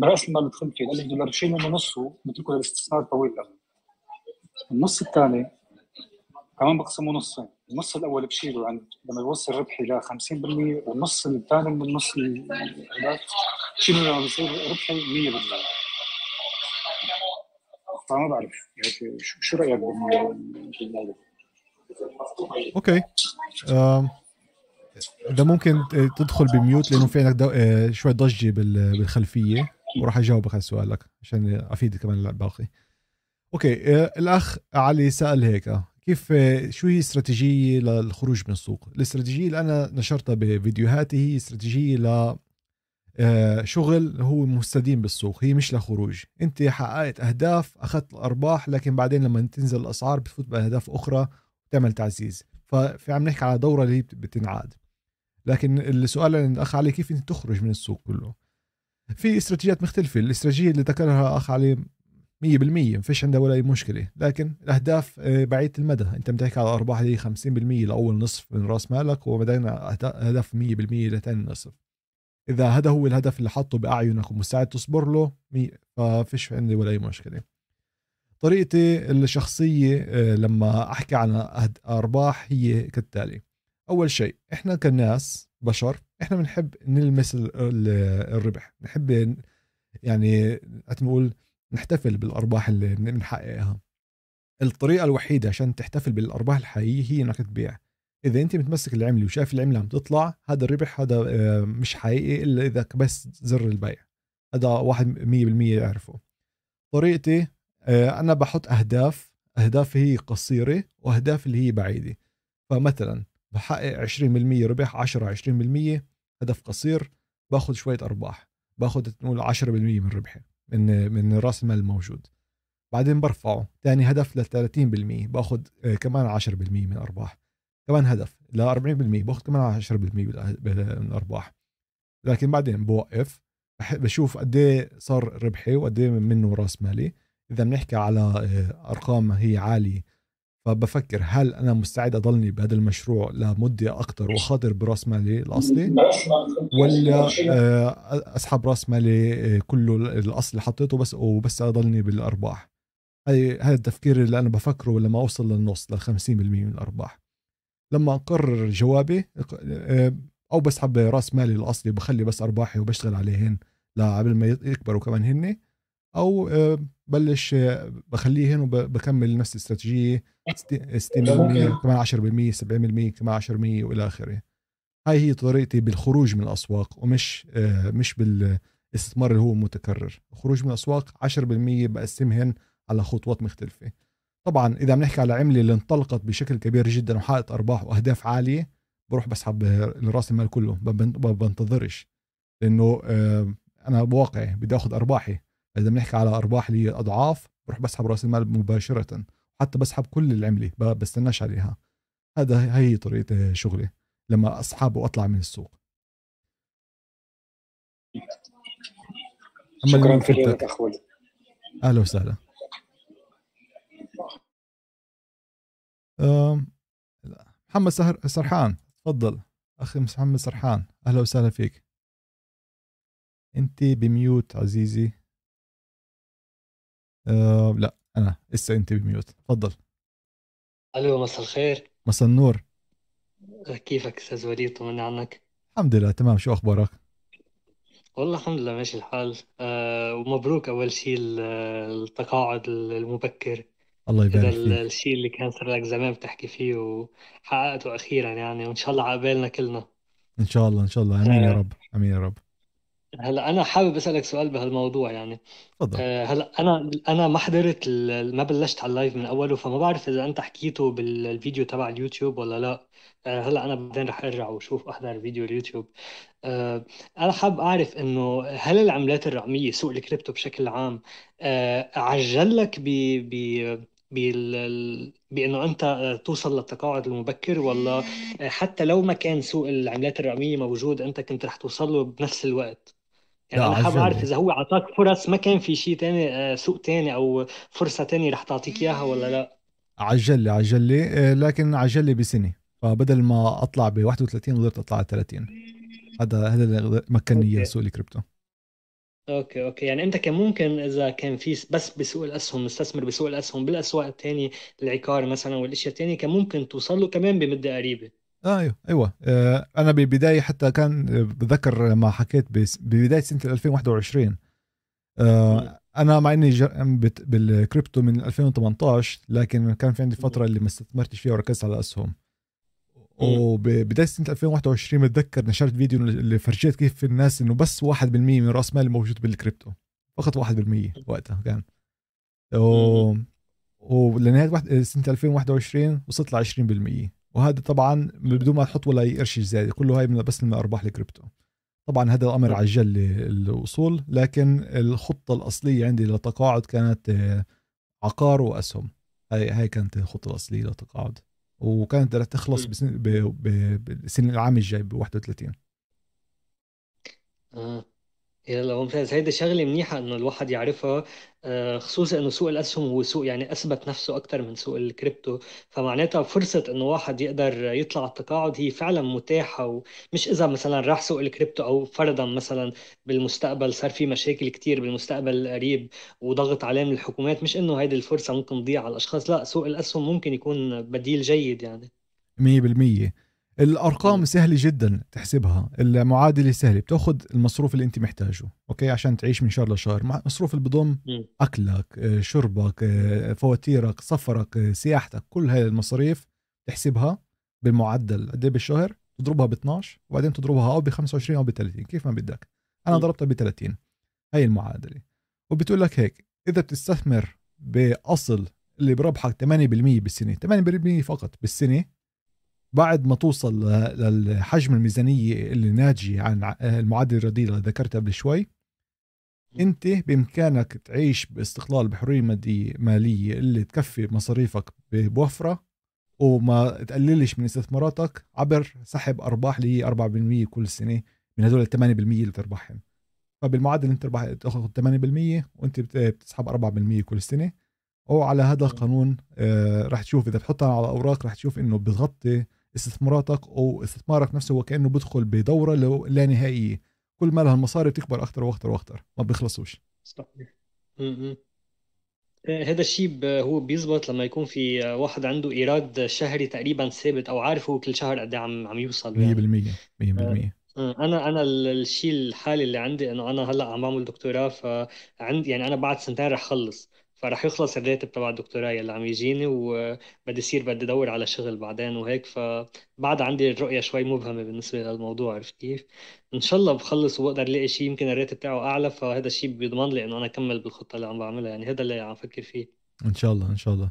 راس المال اللي دخلت فيه ال 1000 دولار بشيل منه نصه بتركه للاستثمار طويل الامد النص الثاني كمان بقسمه نصين النص الأول بشيله عند لما يوصل ربحي ل 50% والنص الثاني من النص بشيله لما بصير ربحي 100% فما بعرف يعني شو رأيك بالم- بالموضوع؟ أوكي إذا ممكن تدخل ب mute لأنه في عندك. آه، شوي ضجة بال- بالخلفية وراح أجاوبك على سؤالك عشان افيد كمان الباقي okay آه، الأخ علي سأل هيك كيف شو هي استراتيجية للخروج من السوق؟ الاستراتيجية اللي أنا نشرتها بفيديوهاتي هي استراتيجية ل آه، شغل هو مستديم بالسوق هي مش لخروج. أنت حققت أهداف أخذت الأرباح لكن بعدين لما تنزل الأسعار بتفوت بأهداف أخرى تعمل تعزيز. ففي عم نحكي على دورة اللي بتنعاد. لكن السؤال عند الاخ علي كيف أنت تخرج من السوق كله؟ في استراتيجيات مختلفة. الاستراتيجية اللي ذكرها أخ علي 100% ما فيش عندها ولا أي مشكلة. لكن الأهداف آه، بعيدة المدى. أنت بتحكي على ارباح اللي هي 50% لأول نصف من رأس مالك وبعدين أهداف 100% لثاني نصف. إذا هذا هو الهدف اللي حاطه بأعينك ومستعد تصبر له ففيش عندي ولا أي مشكلة. طريقتي الشخصية آه، لما أحكي عن أرباح هي كالتالي. أول شيء إحنا كناس بشر إحنا بنحب نلمس ال- ال- الربح. نحب يعني نقول نحتفل بالأرباح اللي بنحققها الطريقة الوحيدة عشان تحتفل بالأرباح الحقيقية هي إنك تبيع. إذا أنت متمسك العملة وشايف العملة عم تطلع هذا الربح هذا آه، مش حقيقي إلا إذا كبست زر البيع. هذا واحد 100% يعرفه. طريقتي آه، أنا بحط أهداف. اهداف هي قصيرة واهداف اللي هي بعيدة. فمثلا بحقق 20% ربح 10 20% هدف قصير باخذ شوية أرباح. باخذ نقول 10% من ربحي. من من رأس المال الموجود. بعدين برفعه. ثاني هدف ل 30% بأخذ آه، كمان 10% من الارباح كمان هدف ل 40% بأخذ كمان 10% بالأه- بال- من الارباح لكن بعدين بوقف. بشوف قد إيه صار ربحي وقد إيه منه رأس مالي. إذا بنحكي على آه، أرقام هي عالية. فبفكر هل أنا مستعد أضلني بهذا المشروع لمدة أكثر واخاطر براس مالي الأصلي؟ ولا آه، أسحب راس مالي آه، كله الاصل اللي حطيته بس وبس أضلني بالأرباح. هاي هذا التفكير اللي أنا بفكره لما أوصل للنص لل 50% من الأرباح. لما أقرر جوابي آه، أو بسحب راس مالي الأصلي وبخلي بس أرباحي وبشتغل عليهن قبل ما يكبروا كمان هن أو آه، بلش آه، بخليهن وبكمل نفس الاستراتيجية 60% كمان 10% 70% كمان 10% وإلى آخره. هاي هي طريقتي بالخروج من الأسواق ومش آه، مش بالاستثمار اللي هو متكرر. الخروج من الأسواق 10% بقسمهن على خطوات مختلفة. طبعا إذا بنحكي على عملة اللي انطلقت بشكل كبير جدا وحققت أرباح وأهداف عالية بروح بسحب راس المال كله. ما بن- ما بنتظرش. لأنه أنا بواقعي بدي آخذ أرباحي. إذا بنحكي على أرباح اللي هي أضعاف بروح بسحب رأس المال مباشرة. حتى بسحب كل العمله ب- بستناش عليها. هذا هي طريقة شغلي لما أسحب وأطلع من السوق. شكرا اخ وليد أهلا وسهلا. محمد سهر سرحان. تفضل. أخي محمد سرحان أهلا وسهلا فيك. أنت بميوت عزيزي. أه لا أنا لسه أنت بميوت. تفضل ألو مساء الخير. مساء النور. كيفك أستاذ وليد؟ طمني عنك. الحمد لله تمام. شو أخبارك؟ والله الحمد لله ماشي الحال. أه ومبروك أول شيء ال- التقاعد المبكر. الله هذا يبارك ال- فيك. الشيء اللي كان صار لك زمان بتحكي فيه وحققته أخيرا يعني وإن شاء الله عقبالنا كلنا. إن شاء الله إن شاء الله. آمين يا أه. رب. آمين يا رب. هلا أنا حابب أسألك سؤال بهالموضوع يعني. تفضل. أه هلا أنا أنا ما حضرت ال- ما بلشت على اللايف من أوله فما بعرف إذا أنت حكيته بالفيديو تبع اليوتيوب ولا لا. أه هلا أنا بعدين رح أرجع واشوف أحضر فيديو اليوتيوب. آه، أنا حاب أعرف إنه هل العملات الرقمية سوق الكريبتو بشكل عام آه، عجل لك ب ب بال- أنت آه، توصل للتقاعد المبكر ولا آه، حتى لو ما كان سوق العملات الرقمية موجود أنت كنت رح توصل له بنفس الوقت؟ يعني لا أنا حاب عجل أعرف لي إذا هو أعطاك فرص ما كان في شيء تاني آه، سوق تاني أو فرصة تانية رح تعطيك إياها ولا لا؟ عجل لي عجل لي آه، لكن عجل لي بسنة. فبدل ما أطلع ب 31 قدرت أطلع على 30 هذا هذا اللي مكنني إياه سوق ال crypto. okay okay. يعني أنت كان ممكن إذا كان في بس بسوق الأسهم مستثمر بسوق الأسهم بالأسواق الثانية العقار مثلا والأشياء الثانية كان ممكن توصل له كمان بمدة قريبة. أيوه أيوه. آه، أنا بالبدايه حتى كان آه، بتذكر ما حكيت ببداية سنة 2021 مم. آه، أنا مع إني بالكريبتو من 2018 لكن كان في عندي. فترة اللي ما استثمرتش فيها وركزت على الاسهم مم. وبدايه سنة 2021 بتذكر نشرت فيديو اللي فرجيت كيف الناس إنه بس 1% من رأس مالي موجود بالكريبتو. فقط 1% وقتها كان. و... ولنهاية سنة 2021 وصلت ل 20% وهذا طبعا بدون ما تحط ولا أي قرش زيادة كله هاي من بس من أرباح الكريبتو طبعا هذا الأمر. عجل لي الوصول لكن الخطة الأصلية عندي للتقاعد كانت آه، عقار وأسهم هاي هاي كانت الخطة الأصلية للتقاعد وكانت رح تخلص. بسنة ب- ب- بالسنة العام الجاي ب 31 آه. يلا ممتاز هيدي شغلة منيحة إنه الواحد يعرفها آه، خصوصا إنه سوق الأسهم هو سوق يعني أثبت نفسه أكثر من سوق الكريبتو. فمعناتها فرصة إنه واحد يقدر يطلع على التقاعد هي فعلا متاحة ومش إذا مثلا راح سوق الكريبتو أو فرضا مثلا بالمستقبل صار في مشاكل كتير بالمستقبل القريب وضغط عليه من الحكومات. مش إنه هيدي الفرصة ممكن تضيع على الأشخاص لا سوق الأسهم ممكن يكون بديل جيد يعني. 100% الأرقام. سهلة جدا تحسبها. المعادلة سهلة بتأخذ المصروف اللي أنت محتاجه. okay؟ عشان تعيش من شهر لشهر مصروف اللي بضم. أكلك آه، شربك آه، فواتيرك سفرك آه، سياحتك كل هاي المصاريف تحسبها بالمعدل. قد إيه بالشهر؟ تضربها ب 12 وبعدين تضربها أو ب 25 أو ب 30 كيف ما بدك. أنا. ضربتها ب 30 هاي المعادلة. وبتقول لك هيك إذا بتستثمر بأصل اللي بربحك 8% بالسنة 8% فقط بالسنة بعد ما توصل للحجم الميزانية اللي ناتجه عن المعادلة الرياضية اللي ذكرتها قبل شوي أنت بإمكانك تعيش باستقلال بحرية مالية اللي تكفي مصاريفك بوفرة وما تقللش من استثماراتك عبر سحب أرباح اللي هي 4% كل سنة من هدول ال 8% اللي بتربحهم فبالمعدل انت تربح تاخذ 8% وانت بت- بتسحب 4% كل سنة. وعلى هذا القانون آه، رح تشوف إذا بتحطها على أوراق رح تشوف إنه بتغطي استثماراتك أو استثمارك نفسه هو كأنه بدخل بدورة لا نهائية. كل ما لها المصاري بتكبر أكثر وأكثر وأكثر ما بيخلصوش. صحيح. آه، هذا الشيء هو بيزبط لما يكون في آه، واحد عنده إيراد شهري تقريبا ثابت أو عارف هو كل شهر قد إيه عم عم يوصل. 100% يعني 100% آه، أنا أنا ال- الشيء الحالي اللي عندي إنه أنا هلأ عم بعمل دكتوراه فعندي يعني أنا بعد سنتين رح خلص. فرح يخلص الراتب تبع الدكتوراه اللي عم يجيني وبدي يصير بدي ادور على شغل بعدين وهيك. فبعد عندي الرؤية شوي مبهمة بالنسبة للموضوع عرفت كيف؟ إن شاء الله بخلص وبقدر ألاقي شيء يمكن الراتب تبعه أعلى فهذا الشيء بيضمن لي إنه أنا أكمل بالخطة اللي عم بعملها. يعني هذا اللي عم فكر فيه. إن شاء الله إن شاء الله.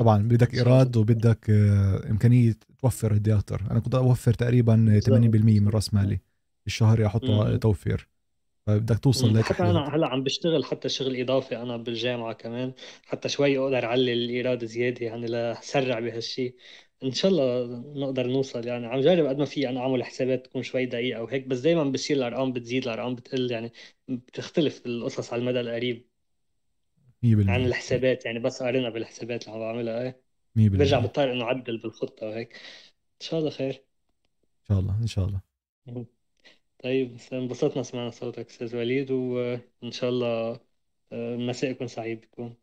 طبعا بدك إيراد وبدك آه، إمكانية توفر أكثر أنا كنت أوفر تقريبا 80% من رأس مالي. الشهري أحطه. توفير. فبدك توصل لهيك حتى أنا هلأ عم بشتغل حتى شغل إضافي أنا بالجامعة كمان. حتى شوي أقدر أعلي الايراد زيادة يعني لسرع بهالشيء إن شاء الله نقدر نوصل يعني. عم جرب قد ما في أنا أعمل حسابات تكون شوي دقيقة وهيك بس دائما بصير الأرقام بتزيد الأرقام بتقل يعني بتختلف القصص على المدى القريب. 100% عن الحسابات يعني بس قارنها بالحسابات اللي عم بعملها. إيه. 100% برجع ان بضطر إنه أعدل بالخطة وهيك. إن شاء الله خير. شاء الله إن شاء الله. طيب بس انبسطنا سمعنا صوتك أستاذ وليد وإن شاء الله آه، مساءكم سعيد يكون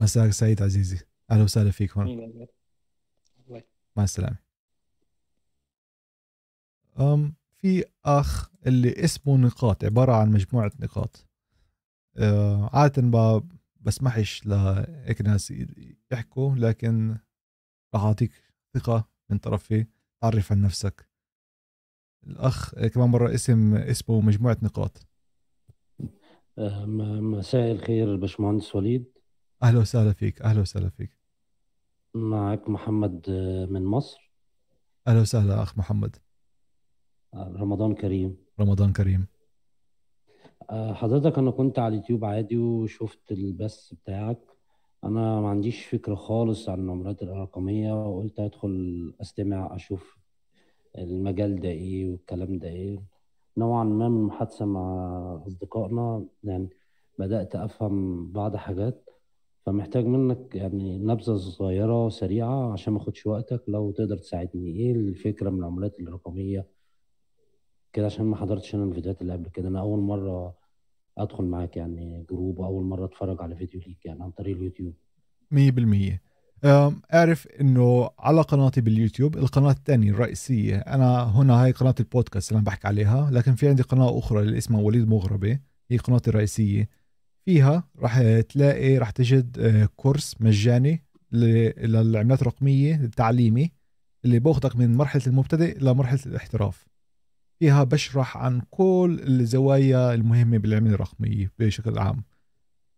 مساك سعيد عزيزي. أهلا وسهلا فيك هون باي باي. مع السلامة. أم في أخ اللي اسمه نقاط عبارة عن مجموعة نقاط. أه عادة ما بسمحش لهيك ناس يحكوا لكن راح أعطيك ثقة من طرفي تعرف عن نفسك. الأخ كمان مرة اسم اسمه مجموعة نقاط. آه، مساء الخير باشمهندس وليد. أهلا وسهلا فيك أهلا وسهلا فيك. معك محمد آه، من مصر. أهلا وسهلا أخ محمد. آه، رمضان كريم. رمضان كريم. آه، حضرتك أنا كنت على اليوتيوب عادي وشفت البث بتاعك. أنا ما عنديش فكرة خالص عن العملات الرقمية وقلت أدخل أستمع أشوف المجال ده إيه والكلام ده إيه. نوعا ما من محادثة مع أصدقائنا يعني بدأت أفهم بعض حاجات فمحتاج منك يعني نبذة صغيرة سريعة عشان ما أخدش وقتك. لو تقدر تساعدني إيه الفكرة من العملات الرقمية؟ كده عشان ما حضرتش أنا الفيديوهات اللي قبل كده. أنا أول مرة أدخل معاك يعني group وأول مرة أتفرج على فيديو ليك يعني عن طريق اليوتيوب. مية بالمية. أم، أعرف إنه على قناتي باليوتيوب القناة الثانية الرئيسية أنا هنا هاي قناة البودكاست اللي أنا بحكي عليها لكن في عندي قناة أخرى اللي اسمها وليد مغربة هي قناتي الرئيسية. فيها راح تلاقي راح تجد آه، course مجاني للعملات الرقمية التعليمي اللي باخدك من مرحلة المبتدئ لمرحلة الاحتراف. فيها بشرح عن كل الزوايا المهمة بالعملة الرقمية بشكل عام.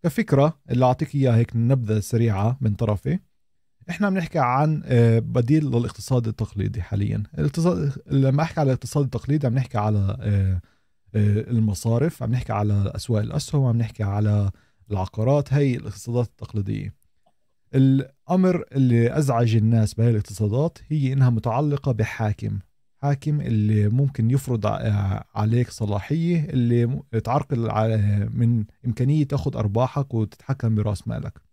كفكرة اللي أعطيك إياها هيك نبذة سريعة من طرفي إحنا بنحكي عن آه، بديل للاقتصاد التقليدي حاليا. الاقتصاد لما أحكي على الاقتصاد التقليدي عم نحكي على آه، آه، المصارف عم نحكي على أسواق الأسهم عم نحكي على العقارات. هي الاقتصادات التقليدية. الأمر اللي أزعج الناس بهي الاقتصادات هي إنها متعلقة بحاكم. حاكم اللي ممكن يفرض عليك صلاحية اللي تعرقل من إمكانية تأخذ أرباحك وتتحكم برأس مالك.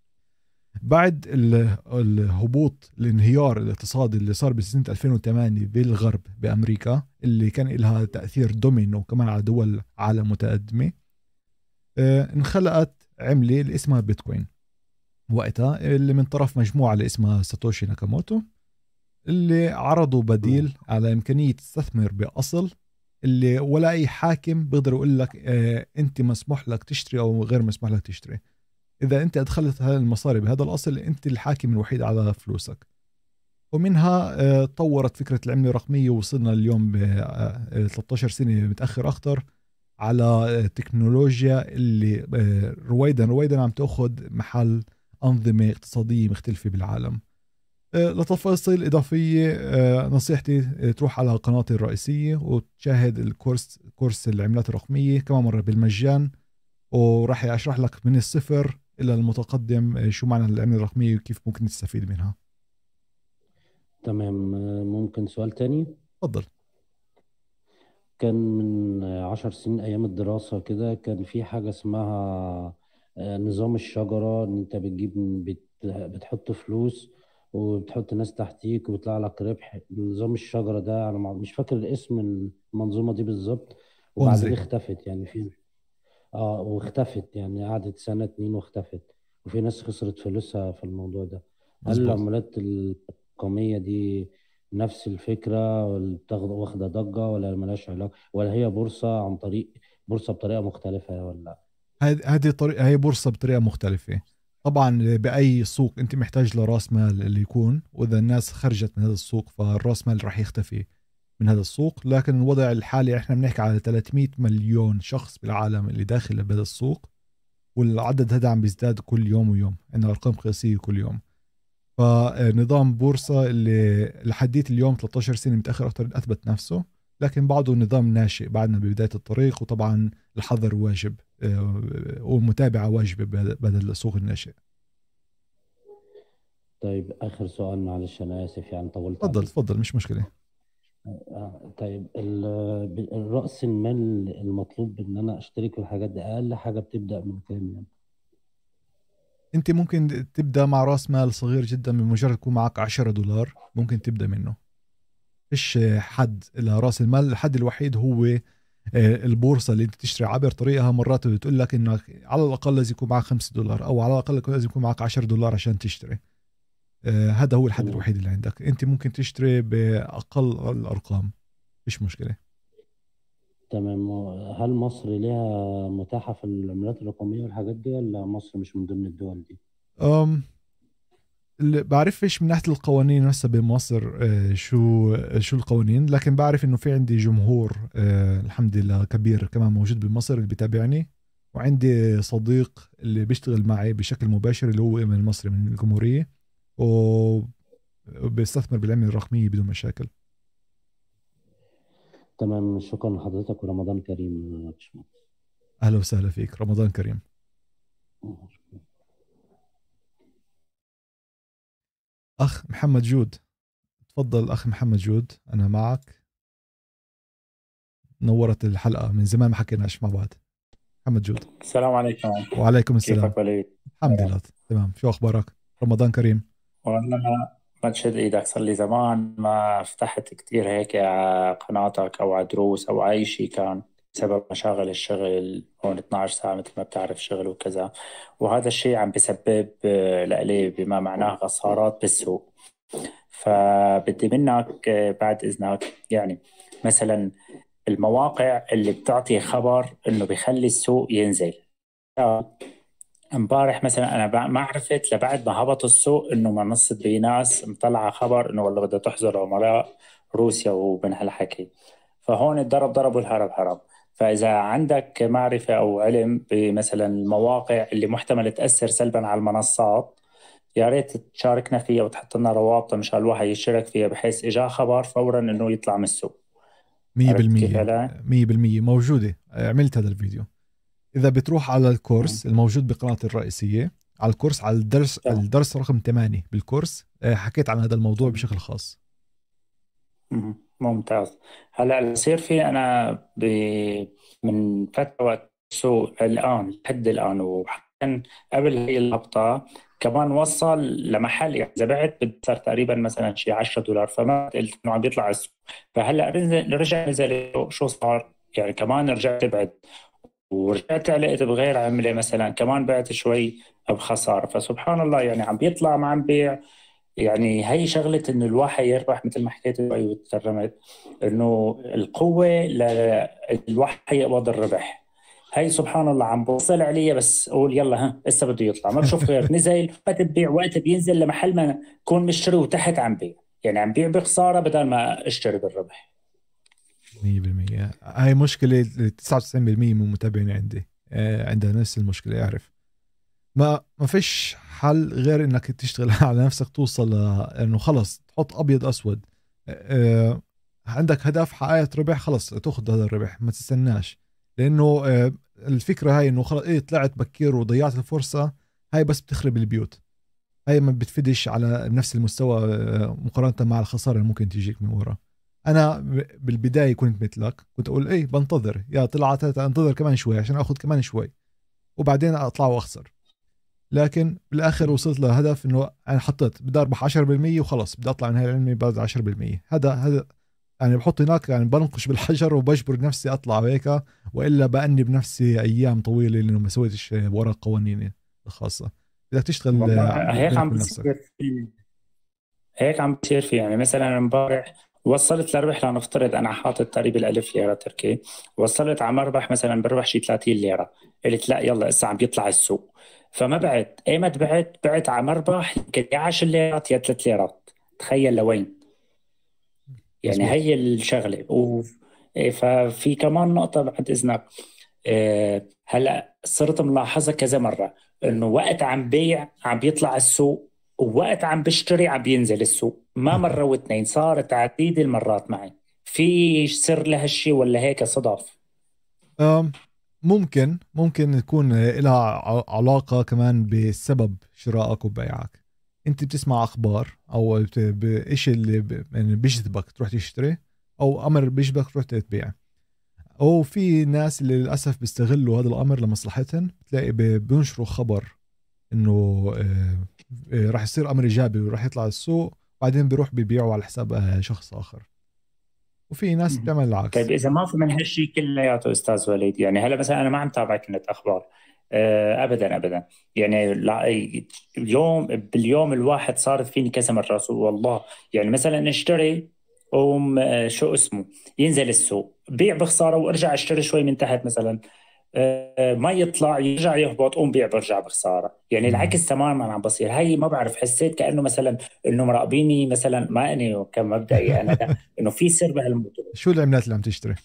بعد ال- الهبوط الانهيار الاقتصادي اللي صار بسنة 2008 بالغرب بأمريكا اللي كان لها تأثير دومينو كمان على دول عالم متقدمة آه، انخلقت عملة اللي اسمها بيتكوين. وقتها اللي من طرف مجموعة اللي اسمها ساتوشي ناكاموتو اللي عرضوا بديل على إمكانية تستثمر بأصل اللي ولا أي حاكم بيقدر يقول لك آه، أنت مسموح لك تشتري أو غير مسموح لك تشتري. إذا أنت أدخلت هذه المصاري بهذا الأصل أنت الحاكم الوحيد على فلوسك. ومنها آه، طورت فكرة العملة الرقمية وصلنا اليوم ب آه، 13 سنة متأخر أكثر على آه، تكنولوجيا اللي آه، رويدا رويدا عم تأخذ محل أنظمة اقتصادية مختلفة بالعالم. آه، لتفاصيل إضافية آه، نصيحتي آه، تروح على قناتي الرئيسية وتشاهد الكورس كورس العملات الرقمية. كمان مرة بالمجان وراح أشرح لك من الصفر إلى المتقدم آه، شو معنى العمله الرقمية وكيف ممكن تستفيد منها؟ تمام آه، ممكن سؤال تاني؟ تفضل. كان من عشر سنين أيام الدراسة كده كان في حاجة اسمها آه، نظام الشجرة إن أنت بتجيب بت- بتحط فلوس وبتحط ناس تحتيك وبيطلع لك ربح. نظام الشجرة ده مع- مش فاكر اسم المنظومة دي بالظبط وبعدين. اختفت يعني. في آه واختفت يعني قعدت سنة اتنين واختفت. وفي ناس خسرت فلوسها في الموضوع ده. هل. العملات الرقمية دي نفس الفكرة ولا بتاخد واخدة ضجة ولا ملهاش علاقة؟ ولا هي بورصة عن طريق بورصة بطريقة مختلفة ولا؟ هذه هذه طريقه هي بورصة بطريقة مختلفة. طبعا بأي سوق أنت محتاج لرأس مال اللي يكون. وإذا الناس خرجت من هذا السوق فالرأس مال راح يختفي. من هذا السوق لكن الوضع الحالي إحنا بنحكي على 300 مليون شخص بالعالم اللي داخل بهذا السوق والعدد هذا عم بيزداد كل يوم ويوم عندنا أرقام قياسية كل يوم. فنظام بورصة اللي لحديت اليوم 13 سنة متأخر أكثر أثبت نفسه لكن بعده نظام ناشئ بعدنا ببداية الطريق وطبعا الحذر واجب آه، والمتابعة واجبة بدل السوق الناشئ. طيب آخر سؤال معلش أنا آسف يعني طولت تفضل تفضل مش مشكلة. آه، طيب ال- الرأس المال المطلوب إن أنا أشترك في الحاجات دي أقل حاجة بتبدأ من كام يعني؟ أنت ممكن تبدأ مع رأس مال صغير جدا من مجرد يكون معك 10 دولار ممكن تبدأ منه. فيش حد لراس المال الحد الوحيد هو آه، البورصة اللي أنت تشتري عبر طريقها مرات بتقول لك إنك على الأقل لازم يكون معك 5 دولار أو على الأقل لازم يكون معك 10 دولار عشان تشتري. هذا هو الحد الوحيد اللي عندك. أنت ممكن تشتري بأقل الأرقام. فيش مشكلة. تمام. هل مصر ليها متاحة في العملات الرقمية والحاجات دي ولا مصر مش من ضمن الدول دي؟ أم اللي بعرفش من ناحية القوانين هسه بمصر آه، شو شو القوانين لكن بعرف إنه في عندي جمهور آه، الحمد لله كبير كمان موجود بمصر اللي بيتابعني. وعندي صديق اللي بيشتغل معي بشكل مباشر اللي هو من المصري من الجمهورية. وبيستثمر بالعمله الرقميه بدون مشاكل. تمام شكرا لحضرتك ورمضان كريم يا باشمهندس أهلا وسهلا فيك رمضان كريم. أخ محمد جود. تفضل أخ محمد جود أنا معك. نورت الحلقة من زمان ما حكيناش مع بعض. محمد جود. السلام عليكم. وعليكم السلام. كيفك وليد؟ الحمد لله تمام. شو أخبارك؟ رمضان كريم. والله ما تشد إيدك صار لي زمان ما فتحت كتير هيك على قناتك أو على دروس أو أي شيء كان بسبب مشاغل الشغل هون 12 ساعة مثل ما بتعرف شغل وكذا. وهذا الشيء عم بسبب آه، لإلي بما معناه خسارات بالسوق. فبدي منك آه، بعد إذنك يعني مثلا المواقع اللي بتعطي خبر إنه بيخلي السوق ينزل. امبارح مثلا أنا ما عرفت لبعد ما هبط السوق إنه منصه بيناس مطلعة خبر إنه والله بدها تحظر عملاء روسيا ومن هالحكي. فهون الضرب ضرب والهرب هرب. فإذا عندك معرفة أو علم بمثلا المواقع اللي محتمل تأثر سلبا على المنصات يا ريت تشاركنا فيها وتحط لنا روابط مشان الواحد يشترك فيها بحيث اجاه خبر فورا إنه يطلع من السوق. عرفت كيف 100% علي؟ 100% موجودة. عملت هذا الفيديو. إذا بتروح على الكورس الموجود بقناة الرئيسية على الكورس على الدرس. الدرس رقم 8 بالكورس آه، حكيت عن هذا الموضوع بشكل خاص. ممتاز. هلأ اللي بصير في أنا ب... من فترة وقت السوق الآن لحد الآن وحتى قبل هي الهبطة كمان وصل لمحل يعني إذا بعت صار تقريبا مثلا شي 10 دولار فما قلت إنه عم بيطلع السوق. فهلأ رجع نزل شو صار؟ يعني كمان رجعت بعد ورجعت علقت بغير عملة مثلا؟ كمان بعت شوي بخسارة. فسبحان الله يعني عم بيطلع ما عم بيع. يعني هي شغلة إنه الواحد يربح مثل ما حكيت شوي وتكرمت إنه القوة للواحد يقبض الربح. هي سبحان الله عم بوصل علي بس أقول يلا ها هسه بده يطلع. ما بشوف غير نزل وقت ببيع وقت بينزل لمحل ما كون مشتري وتحت عم بيع. يعني عم بيع بخسارة بدل ما اشتري بالربح. 100% هاي مشكلة 99% من متابعيني عندي. آه، عندها نفس المشكلة يعرف ما ما فيش حل غير إنك تشتغل على نفسك توصل لأنه خلص تحط أبيض أسود. آه، عندك هدف حققت ربح خلص تأخذ هذا الربح ما تستناش. لأنه آه، الفكرة هاي إنه خلص إيه طلعت بكير وضيعت الفرصة هاي بس بتخرب البيوت. هاي ما بتفيدش على نفس المستوى آه، مقارنة مع الخسارة اللي ممكن تجيك من ورا. أنا بالبداية كنت مثلك كنت أقول إيه بنتظر يا طلعت أنتظر كمان شوي عشان آخذ كمان شوي وبعدين أطلع وأخسر. لكن بالآخر وصلت لهدف إنه أنا حطيت بدي أربح 10% وخلص بدي أطلع من هاي العلمي بعد 10% هذا هذا يعني بحط هناك يعني بنقش بالحجر وبجبر نفسي أطلع هيك وإلا بأنب بنفسي أيام طويلة لأنه ما مشيتش ورا قوانيني الخاصة. بدك تشتغل هيك عم بصير في هيك عم بصير في. يعني مثلا إمبارح وصلت لربح لنفترض أنا حاطط تقريبا الألف ليرة تركي. وصلت على مربح مثلا بربح شي 30 ليرة. قلت لا يلا هسه عم بيطلع السوق. فما بعت ايمت بعت بعت على مربح يمكن يا 10 ليرات يا 3 ليرات. تخيل لوين؟ يعني. هي الشغلة. و... إيه، ففي كمان نقطة بعد إذنك. إيه، هلأ صرت ملاحظة كذا مرة. إنه وقت عم بيع عم بيطلع السوق ووقت عم بشتري عم بينزل السوق. ما مرة واثنين صارت عديد المرات معي. في سر لهالشي ولا هيك صدف؟ ممكن ممكن تكون لها علاقة كمان بسبب شرائك وبيعك. أنت بتسمع أخبار أو بإشي اللي يعني بيجذبك تروح تشتري أو أمر بيجذبك تروح تبيع. أو في ناس اللي للأسف بيستغلوا هذا الأمر لمصلحتهم. بتلاقي بينشروا خبر إنه آه، آه، راح يصير أمر إيجابي وراح يطلع السوق بعدين بيروح بيبيعوا على حساب آه، شخص آخر. وفي ناس. بتعمل العكس. طيب إذا ما في من هالشيء كلياته أستاذ وليد يعني هلا مثلا أنا ما عم تابع كنت أخبار ابدا ابدا. يعني لا- اليوم باليوم الواحد صارت فيني كذا مرة والله. يعني مثلا أشتري قوم آه، شو اسمه ينزل السوق. بيع بخسارة وأرجع أشتري شوي من تحت مثلا. ما يطلع يرجع يهبط قوم بيع برجع بخسارة. يعني. العكس تماما عم بصير. هي ما بعرف حسيت كأنه مثلا إنه مراقبيني مثلا ما اني كمبدئي أنا لا، إنه في سر بهالموضوع. شو العملات اللي عم تشتري؟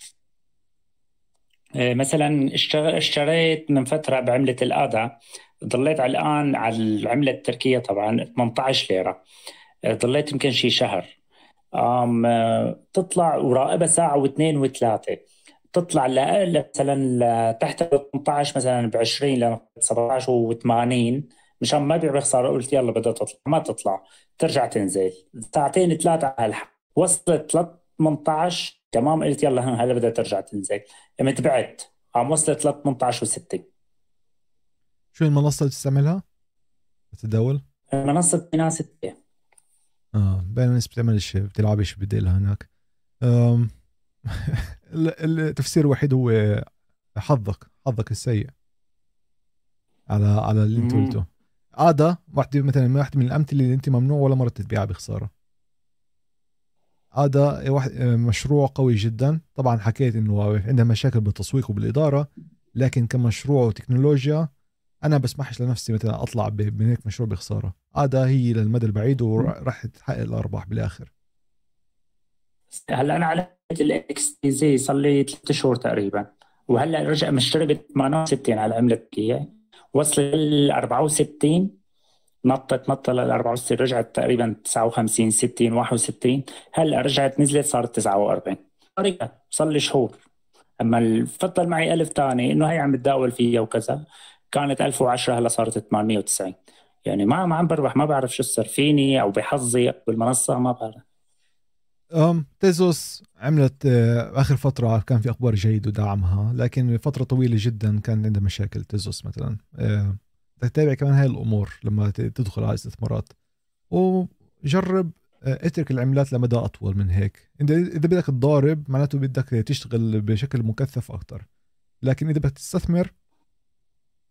آه، مثلا اشتريت من فترة بعملة الآدا ضليت على الآن على العملة التركية طبعا 18 ليرة. آه، ضليت يمكن شي شهر. آه، تطلع وراقبها ساعة واثنين وثلاثة. تطلع مثلا تحت ال 18 مثلا ب 20 ل 17 و80 مشان ما ابيع بخسارة قلت يلا بدها تطلع. ما تطلع ترجع تنزل. ساعتين ثلاثة على الحق. وصلت 18 تمام قلت يلا هلا بدها ترجع تنزل. لما تبعت قام وصلت 18 و6 شو المنصة اللي تستعملها؟ بتتداول منصة ناس آه بين الناس بتعملش بتلعبش بديلها هناك. أم، ال- التفسير الوحيد هو حظك حظك السيء. على على اللي انت. قلته. عادة واحدة مثلا واحدة من الأمثلة اللي انت ممنوع ولا مرة تتبيعها بخسارة. هذا واحد مشروع قوي جدا. طبعا حكيت إنه عندها مشاكل بالتسويق وبالإدارة لكن كمشروع وتكنولوجيا أنا بسمحش لنفسي مثلا أطلع ب- من هيك مشروع بخسارة. هذا هي للمدى البعيد وراح تحقق الأرباح بالآخر. هلا أنا على ال XTZ صار لي ثلاث شهور تقريبا وهلأ رجع مشتري ب 68 على العمله التركيه وصل ل 64 نطت نطة لل 64 رجعت تقريبا 59 60 61 هلأ رجعت نزلت صارت 49 رجعت صار لي شهور. أما الفضل معي ألف ثاني إنه هي عم بتداول فيها وكذا كانت 1010 هلأ صارت 890 يعني ما ما عم بربح ما بعرف شو السر فيني أو بحظي بالمنصه ما بعرف. تيزوس عملت آه، آخر فترة كان في أخبار جيد ودعمها لكن فترة طويلة جدا كان عندها مشاكل تيزوس مثلا. آه، تتابع كمان هاي الأمور لما تدخل على الاستثمارات وجرب آه، اترك العملات لمدى أطول من هيك. إذا بدك تضارب معناته بدك تشتغل بشكل مكثف أكثر لكن إذا بدك تستثمر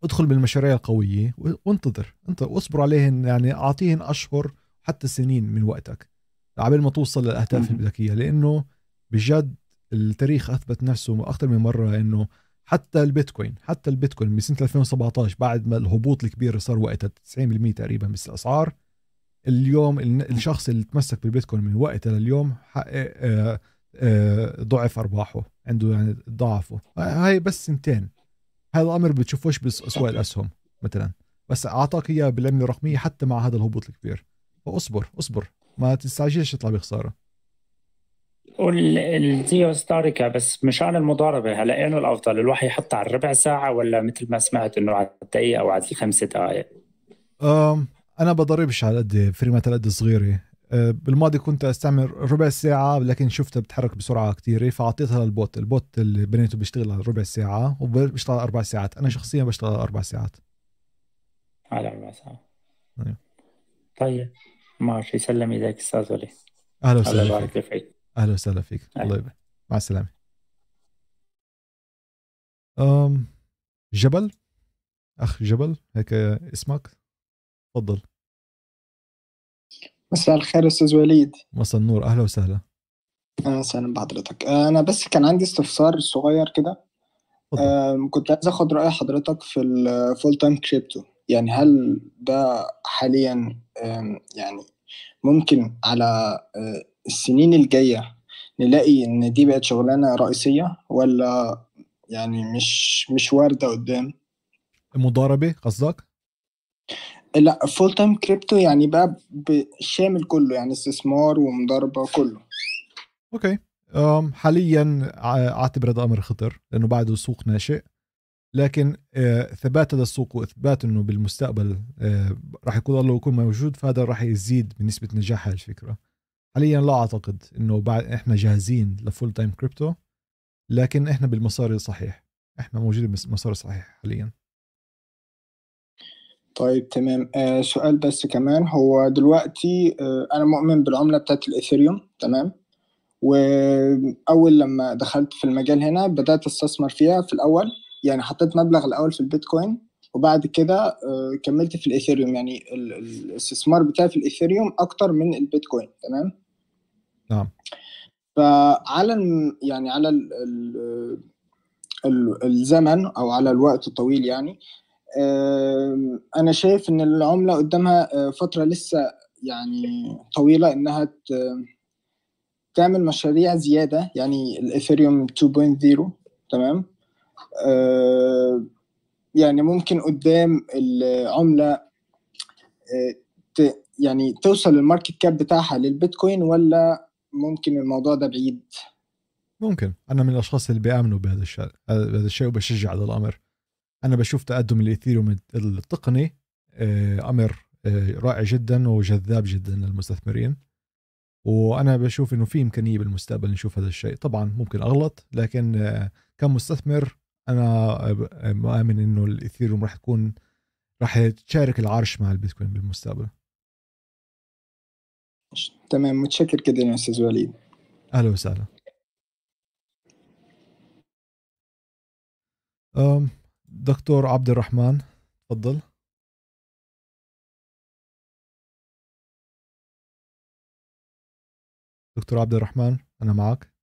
ادخل بالمشاريع القوية وانتظر انت واصبر عليهن يعني أعطيهن أشهر حتى سنين من وقتك. عبال ما توصل للأهداف اللي بدك اياها لأنه بجد التاريخ أثبت نفسه أكثر من مرة إنه حتى البيتكوين حتى البيتكوين بسنه 2017 بعد ما الهبوط الكبير اللي صار وقتها 90% تقريبا بس الأسعار اليوم الشخص اللي تمسك بالبيتكوين من وقتها لليوم حقق آه، آه، ضعف أرباحه عنده يعني ضعفه. هاي بس سنتين. هذا الأمر بتشوفوش باسواق الأسهم مثلا. بس أعطاك إياه بالعمله الرقمية حتى مع هذا الهبوط الكبير. فأصبر أصبر. ما تستعجلش تطلع بخسارة. والـ RSI و الستوكاستيك بس مشان المضاربة. هلا إينو الأفضل؟ الواحد يحطها على الربع ساعة ولا مثل ما سمعت إنه على الدقيقة أو على الخمس دقائق أنا بضربش على قد frame ات على قد صغيرة. أه، بالماضي كنت أستعمل ربع ساعة لكن شفتها بتتحرك بسرعة كتيرة فأعطيتها للبوت. البوت اللي بنيته بيشتغل على ربع ساعة وبيشتغل على أربع ساعات. أنا شخصيا بشتغل على أربع ساعات. على ربع ساعة أيوه. طيب. ماشي يسلم إيديك أستاذ وليد. أهلا الله وسهلا يبارك فيك. أهلا وسهلا فيك. الله يبارك. مع السلامة. أم جبل؟ أخ جبل هيك اسمك؟ تفضل. مساء الخير أستاذ وليد. مساء النور. أهلا وسهلا. أهلا وسهلا بحضرتك. أنا بس كان عندي استفسار صغير كده. آم، كنت عايز أخد رأي حضرتك في ال full time crypto يعني هل ده حاليا يعني ممكن على آه، السنين الجاية نلاقي إن دي بقت شغلانة رئيسية ولا يعني مش مش واردة قدام؟ مضاربة قصدك؟ لا full time crypto يعني بقى شامل كله يعني استثمار ومضاربة كله. okay. حاليا أعتبر هذا أمر خطر لأنه بعده سوق ناشئ. لكن آه، ثبات هذا السوق وإثبات إنه بالمستقبل آه، راح يكون الله يكون موجود فهذا راح يزيد من نسبه نجاح هاي الفكرة. حاليا لا أعتقد إنه بعد إحنا جاهزين ل full time crypto لكن إحنا بالمسار الصحيح إحنا موجودين بالمسار الصحيح حاليا. طيب تمام. آه سؤال بس كمان. هو دلوقتي أنا مؤمن بالعملة بتاعت الإيثيريوم تمام؟ وأول لما دخلت في المجال هنا بدأت أستثمر فيها في الأول. يعني حطيت مبلغ الأول في البيتكوين وبعد كده آه كملت في الإيثيريوم. يعني ال- ال- الاستثمار بتاعي في الإيثيريوم أكتر من البيتكوين تمام؟ نعم. فعلى الم- يعني على ال ال ال الزمن أو على الوقت الطويل يعني أنا شايف إن العملة قدامها آه، فترة لسه يعني طويلة إنها ت- تعمل مشاريع زيادة. يعني الاثيريوم 2.0 تمام؟ يعني ممكن قدام العملة آه، يعني توصل الماركت كاب بتاعها للبيتكوين ولا ممكن الموضوع ده بعيد؟ ممكن. أنا من الأشخاص اللي بيآمنوا بهذا الشيء بهذا الشيء وبشجع هذا الأمر. أنا بشوف تقدم الاثيريوم التقني آه، أمر آه، رائع جدا وجذاب جدا للمستثمرين. وأنا بشوف إنه في إمكانية بالمستقبل نشوف هذا الشيء. طبعا ممكن أغلط لكن آه، كمستثمر أنا مؤمن إنه الاثيريوم راح تكون راح تشارك العرش مع البيتكوين بالمستقبل. تمام متشكر جدا يا أستاذ وليد. أهلا وسهلا. دكتور عبد الرحمن تفضل. دكتور عبد الرحمن أنا معك.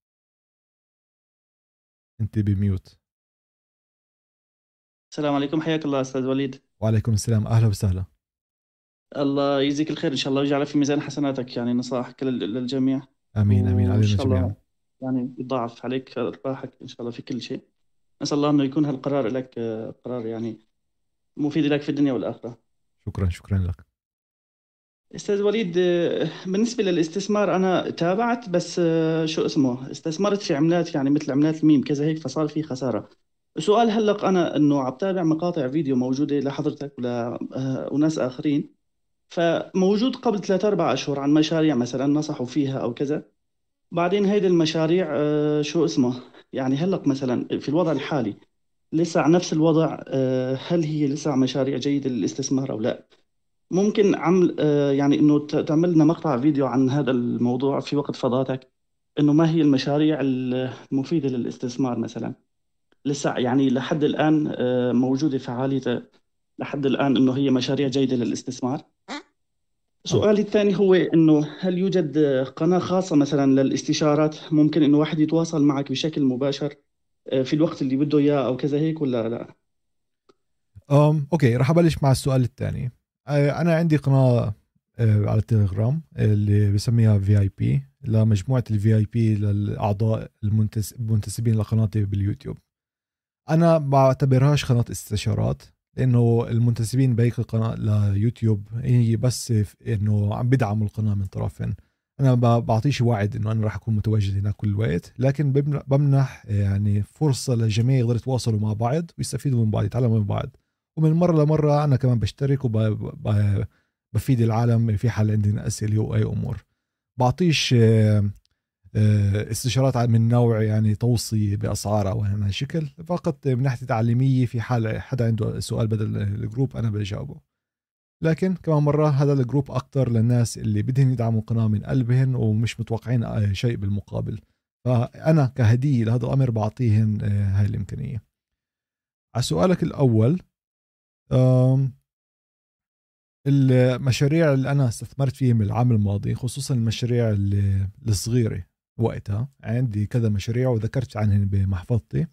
أنت بميوت. السلام عليكم حياك الله أستاذ وليد. وعليكم السلام. أهلا وسهلا. الله يجزيك الخير إن شاء الله ويجعل في ميزان حسناتك يعني نصائحك لل- للجميع. آمين آمين. علينا شاء الله جميعا يعني يضاعف عليك أرباحك إن شاء الله في كل شيء. نسأل الله إنه يكون هالقرار لك آه، قرار يعني مفيد لك في الدنيا والآخرة. شكرا شكرا لك. أستاذ وليد آه، بالنسبة للاستثمار أنا تابعت بس آه، شو اسمه استثمرت في عملات يعني مثل عملات الميم كذا هيك فصار في خسارة. سؤال هلق أنا إنه عم تابع مقاطع فيديو موجودة لحضرتك ولا آه، وناس آخرين. فموجود قبل ثلاثة أربع أشهر عن مشاريع مثلا نصحوا فيها أو كذا. بعدين هيدي المشاريع آه، شو اسمه؟ يعني هلق مثلا في الوضع الحالي لسه على نفس الوضع آه، هل هي لسه مشاريع جيدة للاستثمار أو لا؟ ممكن عمل يعني إنه ت- تعمل لنا مقطع فيديو عن هذا الموضوع في وقت فضاتك إنه ما هي المشاريع المفيدة للاستثمار مثلا؟ لسه يعني لحد الآن آه، موجودة فعالية لحد الآن إنه هي مشاريع جيدة للاستثمار. سؤالي الثاني هو إنه هل يوجد قناة خاصة مثلا للاستشارات؟ ممكن إنه واحد يتواصل معك بشكل مباشر آه، في الوقت اللي بده إياه أو كذا هيك ولا لا؟ أم okay راح أبلش مع السؤال الثاني. أنا عندي قناة آه، على التليجرام اللي بسميها VIP لمجموعة ال VIP للأعضاء المنتس- المنتسبين لقناتي باليوتيوب. أنا بعتبرهاش قناة استشارات لأنه المنتسبين بهيك القناة ليوتيوب هي بس إنه عم بدعموا القناة من طرفين. أنا ب- بعطيش وعد إنه أنا راح أكون متواجد هناك كل الوقت لكن بمن- بمنح يعني فرصة للجميع يقدروا يتواصلوا مع بعض ويستفيدوا من بعض يتعلموا من بعض. ومن مرة لمرة أنا كمان بشترك وبفيد العالم في حال عندنا اسئله واي أمور. بعطيش آه، استشارات من نوع يعني توصية بأسعار أو هذا الشكل. فقط من ناحية تعليمية في حال حدا عنده سؤال بدل ال group أنا بجاوبه. لكن كمان مرة هذا ال group أكتر للناس اللي بدهم يدعموا القناة من قلبهم ومش متوقعين آه، شيء بالمقابل. فأنا كهدية لهذا الأمر بعطيهم آه، هاي الإمكانية. على سؤالك الأول المشاريع اللي أنا استثمرت فيهم العام الماضي خصوصا المشاريع الصغيرة وقتها. عندي كذا مشاريع وذكرت عنهن بمحفظتي.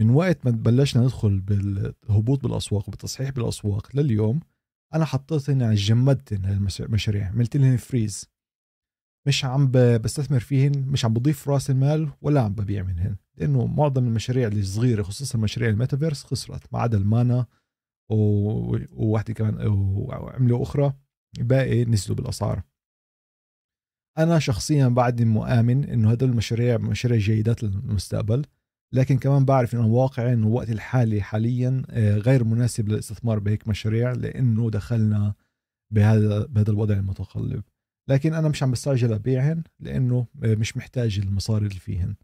من وقت ما بلشنا ندخل بالهبوط بالأسواق وبالتصحيح بالأسواق لليوم أنا حطيتهن يعني جمدتهن هالمشاريع عملت لهن freeze مش عم بستثمر فيهن مش عم بضيف رأس المال ولا عم ببيع منهن. لأنه معظم المشاريع اللي صغيرة خصوصا مشاريع الميتافيرس خسرت. ما عدا المانا وواحدة كمان وعملة أخرى. باقي نزلوا بالأسعار. أنا شخصيا بعدني مؤمن إنه هدول المشاريع مشاريع جيدات للمستقبل لكن كمان بعرف إنه واقعي انه الوقت الحالي حاليا آه، غير مناسب للاستثمار بهيك مشاريع لإنه دخلنا بهذا بهذا الوضع المتقلب. لكن أنا مش عم بستعجل أبيعهن لإنه آه، مش محتاج المصاري اللي فيهن.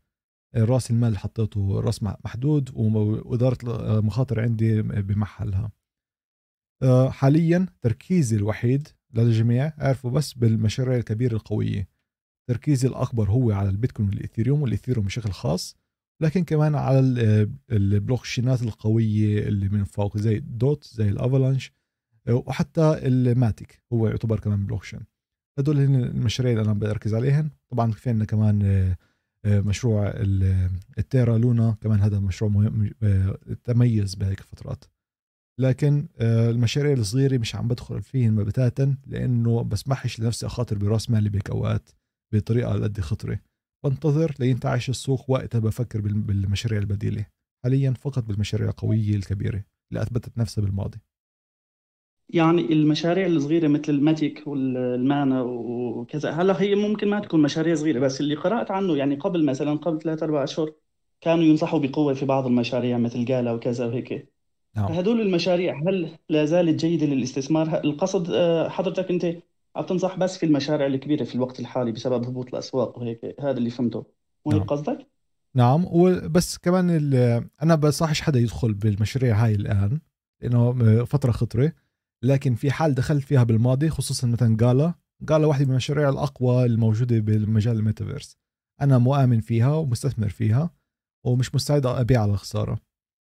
آه، رأس المال اللي حطيته رأس محدود وإدارة المخاطر عندي بمحلها. حاليا تركيزي الوحيد للجميع عرفوا بس بالمشاريع الكبيرة القوية. تركيزي الأكبر هو على البيتكوين والاثيريوم والاثيريوم بشكل خاص لكن كمان على البلوكشينات القوية اللي من فوق زي الدوت زي الافالانش وحتى الماتيك هو يعتبر كمان بلوكشين. هدول هن المشاريع اللي أنا بركز عليهن. طبعا في عندنا كمان آه، آه، مشروع التيرا لونا كمان هذا مشروع مهم آه، تميز بهيك الفترات لكن المشاريع الصغيرة مش عم بدخل فيهن بتاتا لأنه بسمحش لنفسي أخاطر براس مالي بهيك اوقات بطريقة قد خطرة. بنتظر لينتعش السوق وقتها بفكر بالمشاريع البديلة. حاليا فقط بالمشاريع القويه الكبيرة اللي أثبتت نفسها بالماضي. يعني المشاريع الصغيرة مثل الماتيك والمانا وكذا هلأ هي ممكن ما تكون مشاريع صغيرة بس اللي قرأت عنه يعني قبل مثلا قبل ثلاث أربع أشهر كانوا ينصحوا بقوة في بعض المشاريع مثل جالا وكذا وهيك. نعم. فهدول المشاريع هل لا زالت جيدة للاستثمار؟ القصد آه، حضرتك أنت عم تنصح بس في المشاريع الكبيرة في الوقت الحالي بسبب هبوط الأسواق وهيك هذا اللي فهمته. مو هيك نعم. قصدك؟ نعم وبس كمان أنا بصحش حدا يدخل بالمشاريع هاي الآن لأنه فترة خطرة. لكن في حال دخلت فيها بالماضي خصوصا مثلا جالا جالا واحدة من المشاريع الأقوى الموجودة بالمجال الميتافيرس. أنا مؤمن فيها ومستثمر فيها ومش مستعد أبيع على خسارة.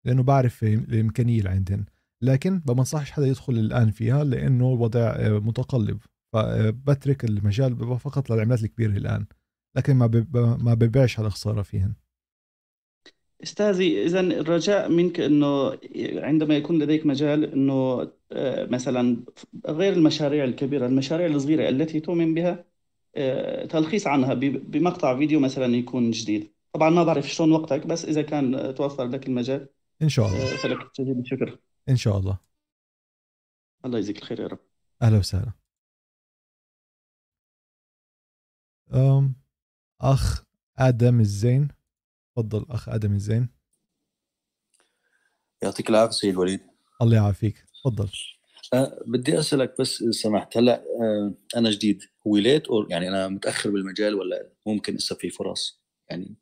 لأنه بعرف الامكانيه اللي عندهم لكن ما بنصحش حدا يدخل الآن فيها لأنه الوضع متقلب. فبترك المجال فقط للعملات الكبيرة الآن. لكن ما ما ببيعش على خساره فيهن. أستاذي إذا الرجاء منك إنه عندما يكون لديك مجال إنه آه، مثلا غير المشاريع الكبيرة المشاريع الصغيرة التي تؤمن بها آه، تلخيص عنها بمقطع فيديو مثلا يكون جديد. طبعا ما بعرف شلون وقتك بس إذا كان توفر لك المجال إن شاء الله. فلك جزيل الشكر. إن شاء الله. الله يجزيك الخير يا رب. أهلا وسهلا. أم أخ آدم الزين. تفضل أخ آدم الزين. يعطيك العافية سيد وليد. الله يعافيك. تفضل. أه بدي أسألك بس إذا سمحت هلا أه أنا جديد. هو late أو يعني أنا متأخر بالمجال ولا ممكن لسه في فرص؟ يعني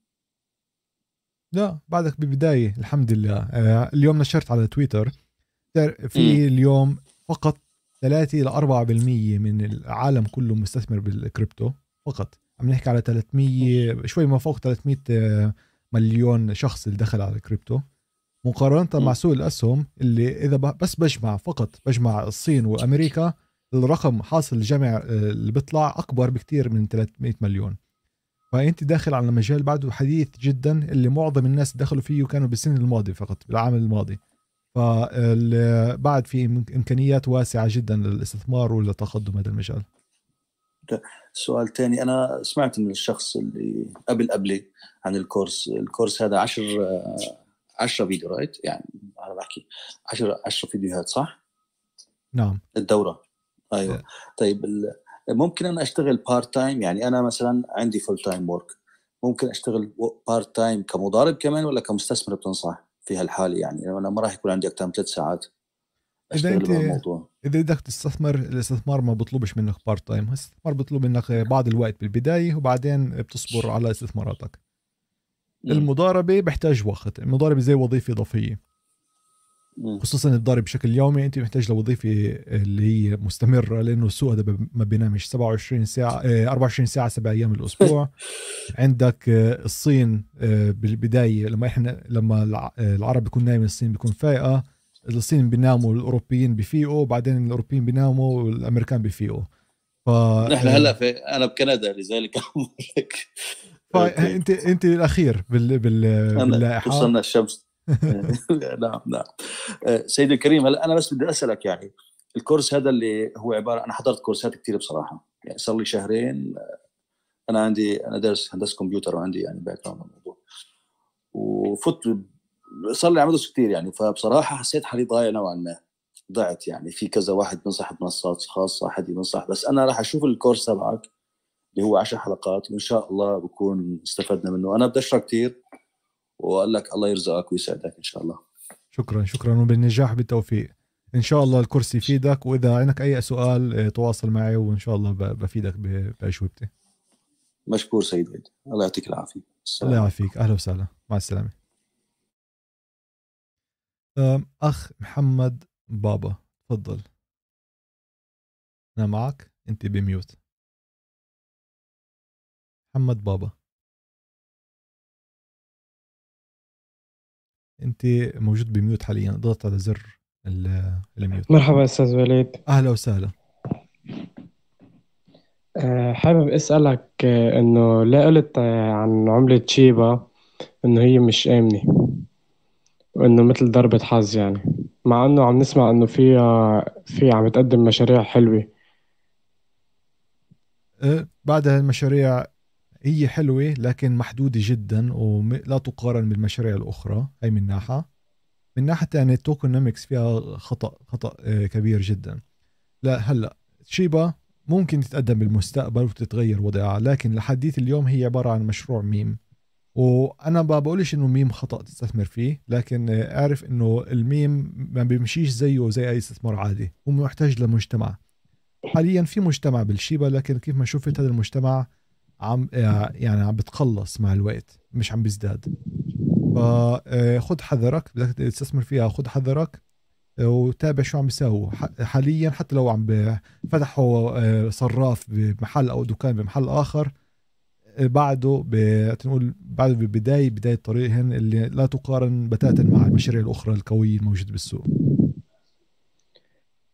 لا بعدك ببدايه الحمد لله أه اليوم نشرت على تويتر. في اليوم فقط 3 ل 4% من العالم كله مستثمر بالكريبتو فقط. عم نحكي على 300 شوي ما فوق 300 مليون شخص اللي دخل على الكريبتو. مقارنة. مع سوق الأسهم اللي إذا بس بجمع فقط بجمع الصين وأمريكا الرقم حاصل الجمع آه، اللي بيطلع أكبر بكثير من 300 مليون. فانت داخل على مجال بعده حديث جدا اللي معظم الناس دخلوا فيه كانوا بالسنه الماضي فقط بالعام الماضي. فبعد في إمكانيات واسعة جدا للاستثمار ولتقدم هذا المجال. سؤال ثاني أنا سمعت من الشخص اللي قبل قبلي عن ال course ال course هذا 10 10 فيديو right يعني أنا بحكي 10 10 فيديوهات صح؟ نعم. الدورة. أيوه. yeah. طيب ممكن أنا أشتغل part time يعني أنا مثلا عندي full time work ممكن أشتغل part time كمضارب كمان ولا كمستثمر بتنصح في هالحالة؟ يعني أنا ما راح يكون عندي أكثر من ثلاث ساعات إذا أنت إذا بدك تستثمر الاستثمار ما بيطلبش منك part time الاستثمار بيطلب منك بعض الوقت بالبداية وبعدين بتصبر على استثماراتك. المضاربة بحتاج وقت. المضاربة زي وظيفة إضافية. خصوصا الضارب بشكل يومي أنت محتاج لوظيفة اللي هي مستمرة لأنه السوق هذا ما بينامش. 27 ساعة 24 ساعة سبع أيام الأسبوع. عندك آه، الصين آه، بالبداية لما إحنا لما العرب بيكون نايم الصين بيكون فايقة. الصين بيناموا الأوروبيين بفيقوا بعدين الأوروبيين بيناموا والأمريكان بفيقوا ف نحن هلأ في أنا بكندا لذلك لك. فانت أنت الأخير بال بال باللائحة. وصلنا الشمس. نعم نعم. آه، سيدي الكريم هلا أنا بس بدي أسألك يعني ال course هذا اللي هو عبارة أنا حضرت course ات كثير بصراحة. يعني صار لي شهرين آه، أنا عندي أنا دارس هندسة كمبيوتر وعندي يعني background الموضوع. وفت صار لي عم كثير يعني فبصراحة حسيت حالي ضايع نوعا ما. ضعت يعني في كذا واحد بنصح بمنصات خاصة حد ينصح بس أنا راح أشوف الكورس تبعك اللي هو 10 حلقات وإن شاء الله بكون استفدنا منه. أنا بدي اشكرك كثير واقول لك الله يرزقك ويسعدك إن شاء الله. شكرا شكرا وبالنجاح بالتوفيق. إن شاء الله الكورس يفيدك وإذا عندك أي سؤال آه، تواصل معي وإن شاء الله بفيدك بأجوبتي. مشكور سيد وليد الله يعطيك العافية. الله يعافيك. أهلا وسهلا. مع السلامة. أخ محمد بابا تفضل. أنا معك. أنت بميوت. محمد بابا. انت موجود بميوت حاليا اضغط على زر ال- الميوت. مرحبا أستاذ وليد. أهلا وسهلا. أه، حابب أسألك أه، إنه ليه قلت أه، عن عملة شيبا إنه هي مش آمنة وإنه مثل ضربة حظ يعني مع إنه عم نسمع إنه فيها في عم تقدم مشاريع حلوة. أه، بعد المشاريع هي حلوة لكن محدودة جدا ولا تقارن بالمشاريع الأخرى. هي من ناحية. من ناحية تانية التوكونومكس فيها خطأ خطأ آه، كبير جدا. لا هلأ شيبا ممكن تتقدم بالمستقبل وتتغير وضعها لكن لحديت اليوم هي عبارة عن مشروع ميم. وأنا ما بقولش إنه ميم خطأ تستثمر فيه لكن آه، أعرف إنه الميم ما بيمشيش زيه زي أي استثمار عادي هو محتاج لمجتمع. حاليا في مجتمع بالشيبا لكن كيف ما شفت هذا المجتمع عم آه، يعني عم بتقلص مع الوقت مش عم بيزداد. فخذ حذرك بدك تستثمر فيها خذ حذرك آه، وتابع شو عم بيساووا. ح- حاليا حتى لو عم فتحوا آه، صراف بمحل أو دكان بمحل آخر آه، بعده ب- تنقول بعده ببداية بداية طريقهن اللي لا تقارن بتاتا مع المشاريع الأخرى القوية الموجودة بالسوق.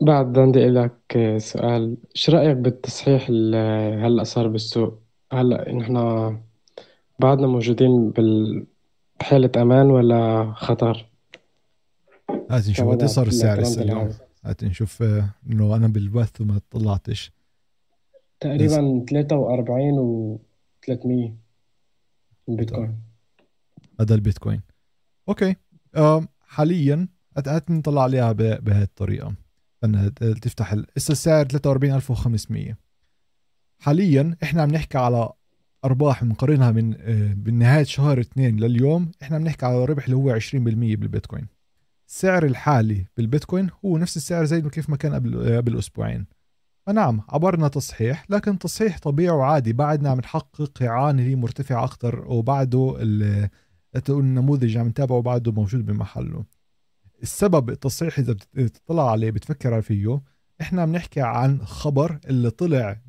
بعد عندي لك سؤال. شو رأيك بالتصحيح اللي هلأ صار بالسوق؟ هلأ نحن بعدنا موجودين بال- بحالة أمان ولا خطر؟ هات نشوف إيه صار السعر اليوم. هات نشوف آه، إنه أنا بالبث وما طلعتش. تقريبا 43 و 300 البيتكوين هذا البيتكوين. أوكي. آم، حاليا هات هات نطلع عليها ب- بهذه الطريقة. تفتح ال- هسه السعر 43500 حاليا إحنا عم نحكي على أرباح بنقارنها من آه، بنهايه شهر اثنين لليوم إحنا عم نحكي على ربح اللي هو 20% بالبيتكوين. السعر الحالي بالبيتكوين هو نفس السعر زي كيف ما كان قبل آه، قبل أسبوعين. فنعم عبرنا تصحيح لكن تصحيح طبيعي وعادي. بعدنا عم نحقق إعانة مرتفعة أكثر وبعده ال- تقول النموذج عم نتابعه بعده موجود بمحله. السبب التصحيح بت- بتطلع عليه بتفكر فيه إحنا عم نحكي عن خبر اللي طلع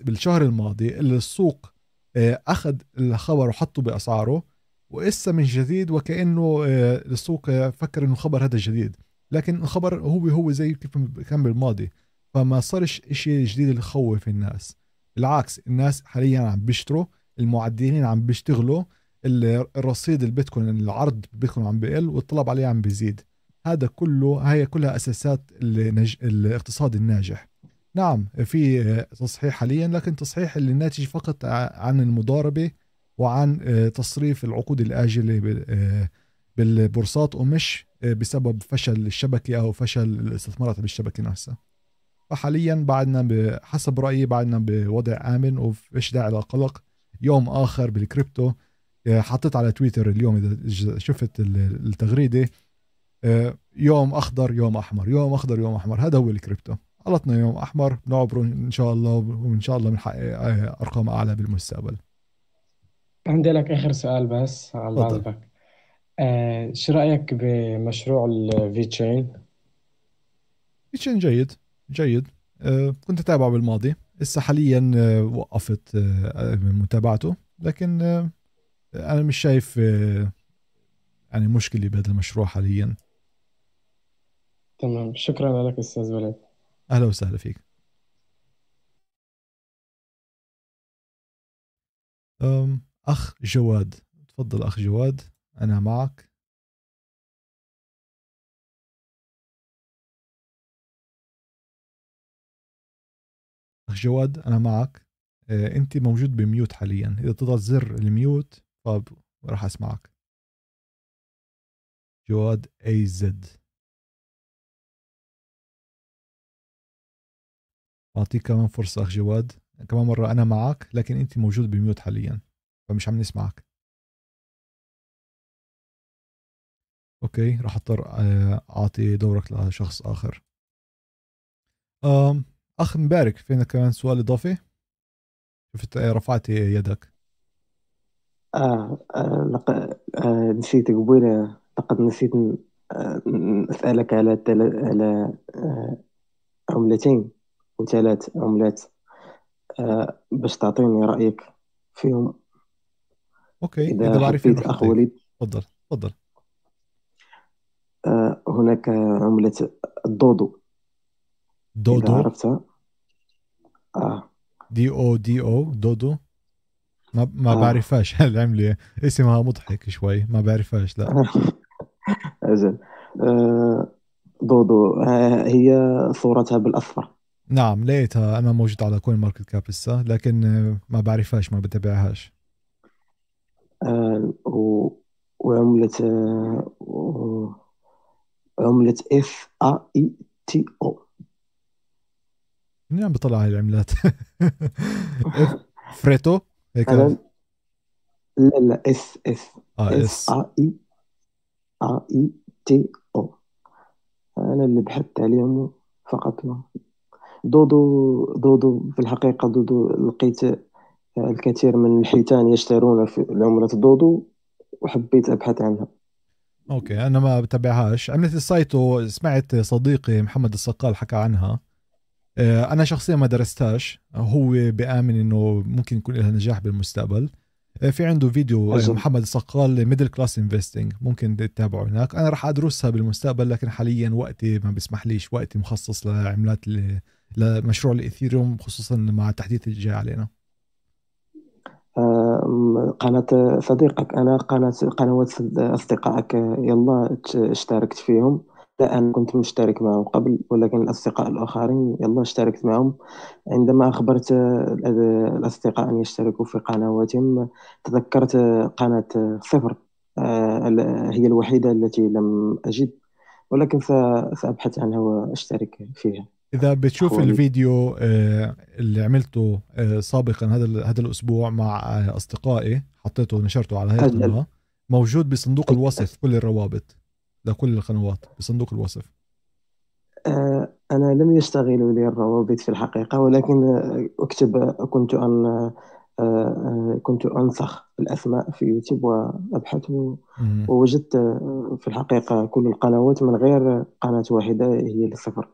بالشهر الماضي اللي السوق آه، أخذ الخبر وحطه بأسعاره وإسا من جديد وكأنه آه، السوق فكر إنه خبر هذا جديد. لكن الخبر هو هو زي كيف كان بالماضي. فما صارش إشي جديد اللي يخوف الناس. بالعكس الناس حاليا عم بيشتروا المعدلين عم بيشتغلوا ال- الرصيد البيتكوين العرض بالبيتكوين عم بيقل والطلب عليه عم بيزيد. هذا كله هي كلها أساسات النج... الاقتصاد الناجح. نعم في تصحيح حاليا لكن تصحيح اللي ناتج فقط عن المضاربة وعن آه، تصريف العقود الآجلة آه، بالبورصات ومش آه، بسبب فشل الشبكة أو فشل الاستثمارات بالشبكة نفسها. فحاليا بعدنا حسب رأيي بعدنا بوضع آمن وفيش داعي للقلق يوم آخر بالكريبتو حطيت على تويتر اليوم إذا شفت ال- التغريدة يوم أخضر يوم أحمر يوم أخضر يوم أحمر. هذا هو الكريبتو. خلطنا يوم أحمر بنعبره إن شاء الله وإن شاء الله بنحقق أرقام أعلى بالمستقبل. عندي لك آخر سؤال بس على. بعضك. آه شو رأيك بمشروع الفي تشين؟ شيء جيد جيد. آه، كنت أتابعه بالماضي. هسه حاليا آه، وقفت آه، من متابعته. لكن آه، أنا مش شايف آه، يعني مشكلة بهذا المشروع حاليا. تمام. شكرا لك أستاذ وليد. أهلا وسهلا فيك. أم، أخ جواد. تفضل أخ جواد. أنا معك. أخ جواد أنا معك. آه، أنت موجود بميوت حاليا. إذا تضغط زر الميوت فراح أسمعك. جواد اي زد أعطيك كمان فرصة أخ جواد. كمان مرة أنا معك لكن أنت موجود بميوت حاليا فمش عم نسمعك. أوكي راح أضطر آه، أعطي دورك لشخص آخر. أخ مبارك فينا كمان سؤال إضافي؟ شفت آه، رفعت يدك. آه, آه, لق... آه نسيت قبيلة. لقد نسيت آه نسألك على تل... على آه عملتين وثلاث عملات آه باش تعطيني رأيك فيهم. okay إذا إذا راح أخ اعطيك وليد. تفضل تفضل. آه هناك عملة الدودو إذا دودو؟ عرفتها. آه. D O D O دودو؟ ما ما آه. بعرفهاش. العملة اسمها مضحك شوي. ما بعرفهاش لا. أجل آه دودو آه هي صورتها بالأصفر. نعم لقيتها أنا موجود على كوين ماركت كاب هسه لكن ما بعرفهاش ما بتابعهاش. آه و... وعملة آه و... عملة اف ا I T O منين عم بطلع هاي العملات؟ فريتو هيك؟ لا لا اس اس آه اس ا اي ا اي تي أو أنا اللي بحثت عليهم فقط. دودو دودو في الحقيقة دودو لقيت الكثير من الحيتان يشترون في عملة دودو وحبيت أبحث عنها. أوكي أنا ما بتابعهاش. عملت السايتو سمعت صديقي محمد الصقال حكى عنها. آه، أنا شخصيا ما درستهاش. هو بآمن إنه ممكن يكون لها نجاح بالمستقبل. آه، في عنده فيديو آه، أجل. محمد الصقال Middle Class Investing ممكن تتابعه هناك. أنا راح أدرسها بالمستقبل لكن حاليا وقتي ما بيسمح ليش. وقتي مخصص لعملات لمشروع الاثيريوم خصوصا مع التحديث اللي جاي علينا قناة صديقك أنا قناة قنوات أصدقائك يلا اشتركت فيهم. لا أنا كنت مشترك معهم قبل ولكن الأصدقاء الآخرين يلا اشتركت معهم. عندما أخبرت ال- الأصدقاء أن يشتركوا في قنواتهم تذكرت قناة صفر آه، هي الوحيدة التي لم أجد ولكن سأبحث عنها وأشترك فيها. إذا بتشوف أخواني. الفيديو آه، اللي عملته آه، سابقا هذا هذا الأسبوع مع آه، أصدقائي حطيته ونشرته على هاي. القناة موجود بصندوق الوصف كل الروابط لكل القنوات بصندوق الوصف أنا لم يشتغلوا لي الروابط في الحقيقة ولكن أكتب كنت أن آه، كنت أنسخ الأسماء في يوتيوب وأبحث و- مم. ووجدت في الحقيقة كل القنوات من غير قناة واحدة هي آه،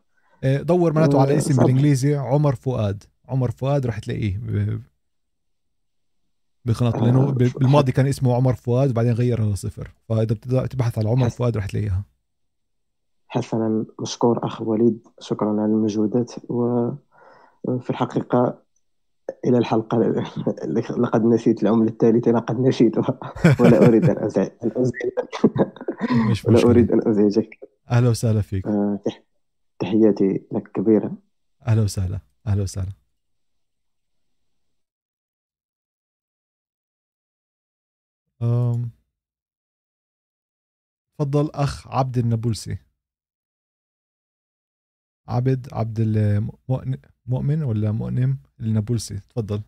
دور معناته على آه، اسم. بالإنجليزي عمر فؤاد. عمر فؤاد رح تلاقيه ب- بقناته آه، لأنه ب- بالماضي كان اسمه عمر فؤاد وبعدين غيرها لصفر فإذا تبحث على عمر فؤاد رح تلاقيها. حسنا مشكور أخ وليد. شكرا على المجهودات. وفي الحقيقة إلى الحلقة لقد نسيت العملة الثالثة لقد نسيتها ولا أن أزعجك مش ولا مشكلة. أريد أن أزعجك. أهلا وسهلا فيك. آه، تحياتي لك كبيرة. أهلا وسهلا. أهلا وسهلا. أم. تفضل أخ عبد النابلسي. عبد عبد المؤمن مؤمن ولا مؤنم النابلسي تفضل.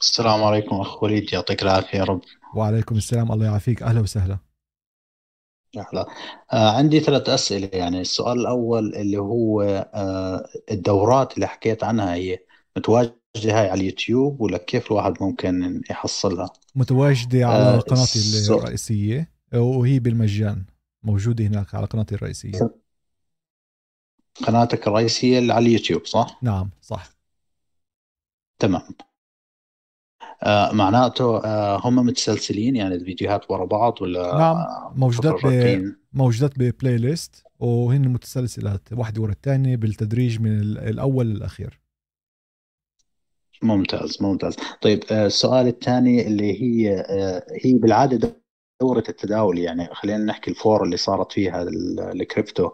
السلام عليكم أخ وليد يعطيك العافية يا رب. وعليكم السلام الله يعافيك. أهلا وسهلا. أهلا آه عندي ثلاث أسئلة. يعني السؤال الأول اللي هو آه الدورات اللي حكيت عنها هي متواجدة هاي على اليوتيوب ولا كيف الواحد ممكن يحصلها؟ متواجدة على آه قناتي الس- الرئيسية وهي بالمجان موجودة هناك على قناتي الرئيسية. قناتك الرئيسية اللي على اليوتيوب صح؟ نعم صح. تمام. آه معناته آه هم متسلسلين يعني الفيديوهات ورا بعض ولا نعم موجودات ب... موجودات ب playlist وهن متسلسلات واحدة ورا الثانية بالتدريج من ال- الأول للأخير. ممتاز ممتاز. طيب آه، السؤال الثاني اللي هي هي بالعادة دورة التداول يعني خلينا نحكي الفورة اللي صارت فيها ال- الكريبتو.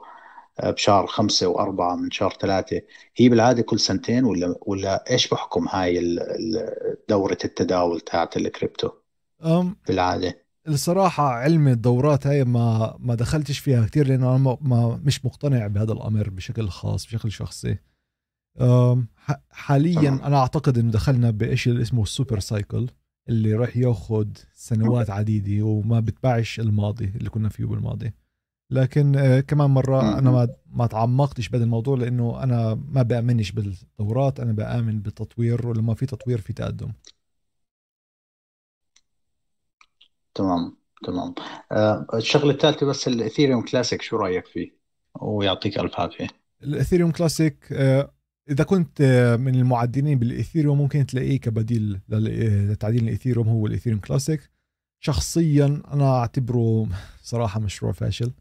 بشهر خمسة وأربعة من شهر ثلاثة. هي بالعادة كل سنتين ولا ولا إيش بحكم هاي دورة التداول تاعت الكريبتو؟ أم بالعادة. الصراحة علم الدورات هاي ما ما دخلتش فيها كتير لأنه أنا ما مش مقتنع بهذا الأمر بشكل خاص بشكل شخصي. حاليا أنا أعتقد إنه دخلنا بشيء اللي اسمه ال super cycle اللي راح ياخذ سنوات عديدة وما بتبعش الماضي اللي كنا فيه بالماضي. لكن آه، كمان مرة أنا ما ما تعمقتش بهذا الموضوع لأنه أنا ما بأمنش بالتطورات أنا بآمن بالتطوير ولما في تطوير في تقدم. تمام تمام. آه، الشغلة الثالثة بس الإثيريوم كلاسيك شو رأيك فيه؟ ويعطيك ألف عافية. الإثيريوم كلاسيك آه، إذا كنت آه، من المعدنين بالإثيريوم ممكن تلاقيه كبديل لتعدين الإثيريوم هو الإثيريوم كلاسيك. شخصيا أنا أعتبره صراحة مشروع فاشل.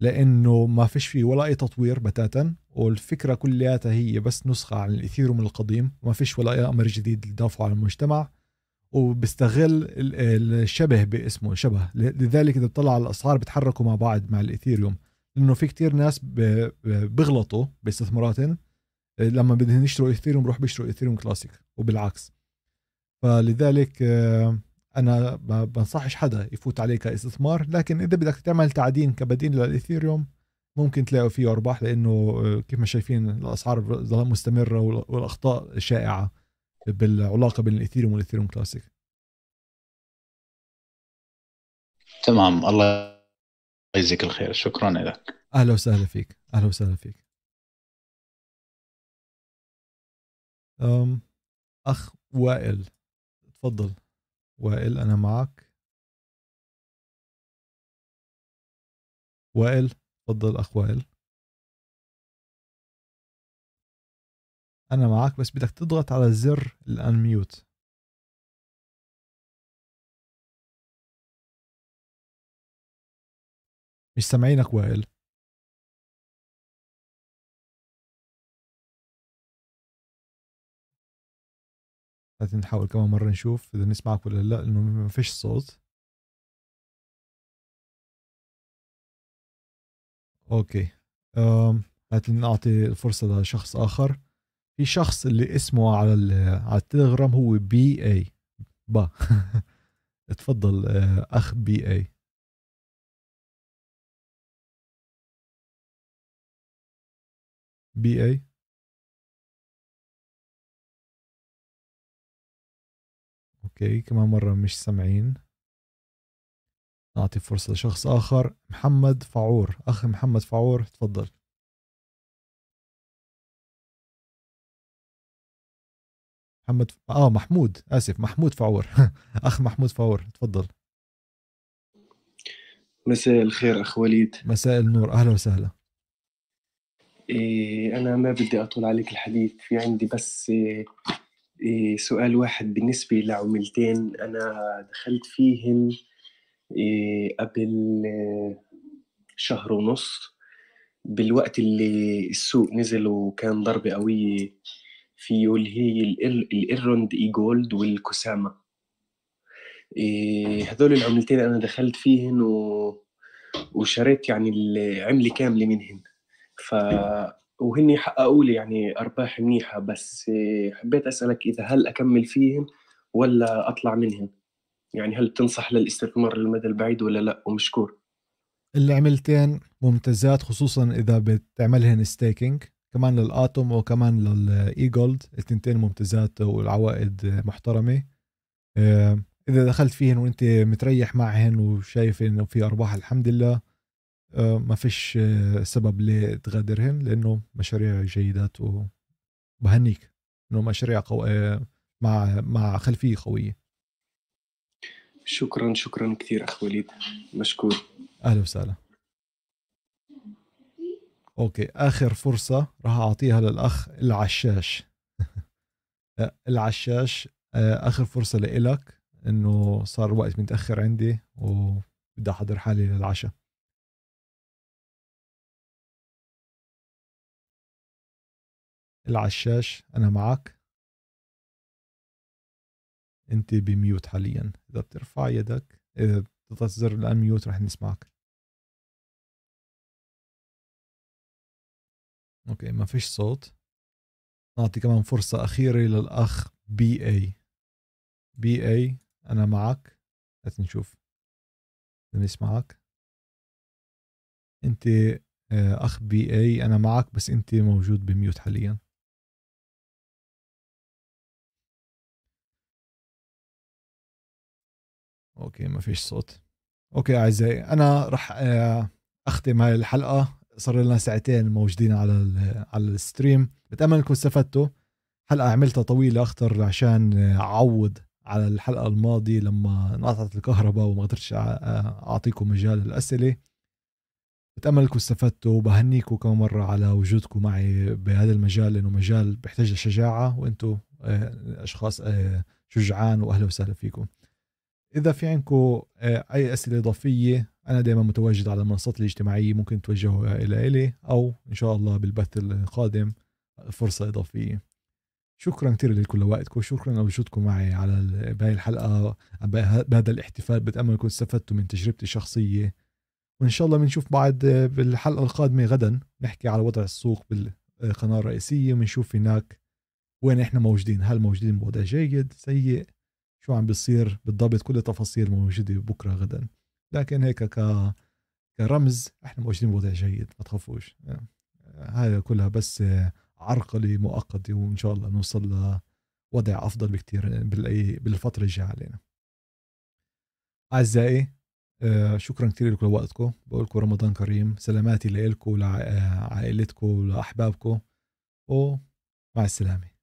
لأنه ما فيش فيه ولا أي تطوير بتاتا والفكرة كلياتها هي بس نسخة عن الاثيريوم القديم ما فيش ولا أي أمر جديد يضافه على المجتمع وبيستغل ال- الشبه باسمه شبه. لذلك إذا بتطلع على الأسعار بتحركوا مع بعض مع الاثيريوم لأنه في كتير ناس بيغلطوا باستثماراتهم لما بدهم يشتروا ايثيريوم بروح بيشتروا ايثيريوم كلاسيك وبالعكس. فلذلك آه، أنا ما بنصحش حدا يفوت عليه كاستثمار لكن إذا بدك تعمل تعدين كبديل للايثيريوم ممكن تلاقوا فيه أرباح لأنه آه، كيف ما شايفين الأسعار مستمرة وال- والأخطاء شائعه بالعلاقة بين الإيثيريوم والإيثيريوم كلاسيك. تمام. الله يجزيك الخير. شكرا لك. أهلا وسهلا فيك. أهلا وسهلا فيك. أم أخ وائل تفضل. وائل أنا معك وائل تفضل أخ وائل. أنا معك بس بدك تضغط على زر الأنميوت. مش سامعينك وائل. هات نحاول كمان مرة نشوف إذا نسمعك ولا لأ لأنه ما فيش صوت. okay. هات نعطي الفرصة لشخص آخر. في شخص اللي اسمه على على التليجرام هو B I با. تفضل آه، أخ B I B I okay كمان مرة مش سامعين. نعطي فرصة لشخص آخر محمد فعور. أخ محمد فعور تفضل. محمد آه محمود. آسف محمود فعور. أخ محمود فعور تفضل. مساء الخير أخ وليد. مساء النور. أهلا وسهلا. إيه أنا ما بدي أطول عليك الحديث. في عندي بس إيه سؤال واحد بالنسبة لعملتين أنا دخلت فيهن إيه قبل إيه شهر ونص. بالوقت اللي السوق نزل وكان ضربة قوية فيه اللي هي الإيلروند eGold والكوساما. إيه هذول العملتين أنا دخلت فيهن و... وشريت يعني العملة كاملة منهن. ف وهني حققوا لي يعني أرباح منيحة بس حبيت أسألك إذا هل أكمل فيهم ولا أطلع منهم؟ يعني هل تنصح للاستثمار للمدى البعيد ولا لا؟ ومشكور. العملتين ممتازات خصوصا إذا بتعملهن staking كمان لل Atom وكمان لل eGold التنتين ممتازات والعوائد محترمة. آه، إذا دخلت فيهن وأنت متريح معهن وشايف إنه في أرباح الحمد لله. ما فيش آه، سبب ليه تغادرهن لأنه مشاريع جيدات وبهنيك إنه مشاريع قو... آه، مع مع خلفية قوية. شكرا شكرا كثير أخ وليد. مشكور. أهلا وسهلا. أوكي آخر فرصة راح أعطيها للأخ العشاش. العشاش آه، آخر فرصة لإلك إنه صار وقت متأخر عندي وبدي أحضر حالي للعشاء. العشاش أنا معك. أنت ب mute حاليا. إذا بترفع يدك إذا بتضغط زر ال unmute رح نسمعك. okay ما فيش صوت. نعطي كمان فرصة أخيرة للأخ بي اي بي اي أنا معك. هات نشوف. نسمعك. أنت آه، أخ بي اي أنا معك بس أنت موجود ب mute حاليا. okay ما فيش صوت. okay أعزائي أنا راح آه، أختم هاي الحلقة. صار لنا ساعتين موجودين على على ال stream. بتأمل إنكم استفدتوا. حلقة عملتها طويلة أكثر عشان أعوض على الحلقة الماضية لما انقطعت الكهرباء وما قدرتش أعطيكم مجال الأسئلة. بتأمل إنكم استفدتوا. وبهنيكم كم مرة على وجودكم معي بهذا المجال لأنه مجال بيحتاج شجاعه وأنتم آه، أشخاص آه، شجعان واهلا وسهلا فيكم. إذا في عندكم آه، أي أسئلة إضافية أنا دائما متواجد على المنصات الاجتماعية ممكن توجهوا إلى إلي أو إن شاء الله بالبث القادم فرصة إضافية. شكرا كثير لكل وقتكم شكرا لوجودكم معي على بهاي الحلقة بهذا الاحتفال بتأمل أنكم استفدتوا من تجربتي الشخصية. وإن شاء الله بنشوف بعد بالحلقة القادمة غدا نحكي على وضع السوق بالقناه الرئيسية ونشوف هناك وين إحنا موجودين هل موجودين بوضع جيد سيء. شو عم بيصير بالضبط كل التفاصيل موجودة بكرة غدا. لكن هيك ك كرمز إحنا موجودين بوضع جيد ما تخافوش. هاي كلها بس عرقلة مؤقتة وإن شاء الله نوصل لوضع أفضل بكثير بالفترة الجاية علينا. أعزائي شكرا كثير لكم لوقتكم. بقول لكم رمضان كريم سلاماتي لكم لعائلتكم لأحبابكم ومع السلامة.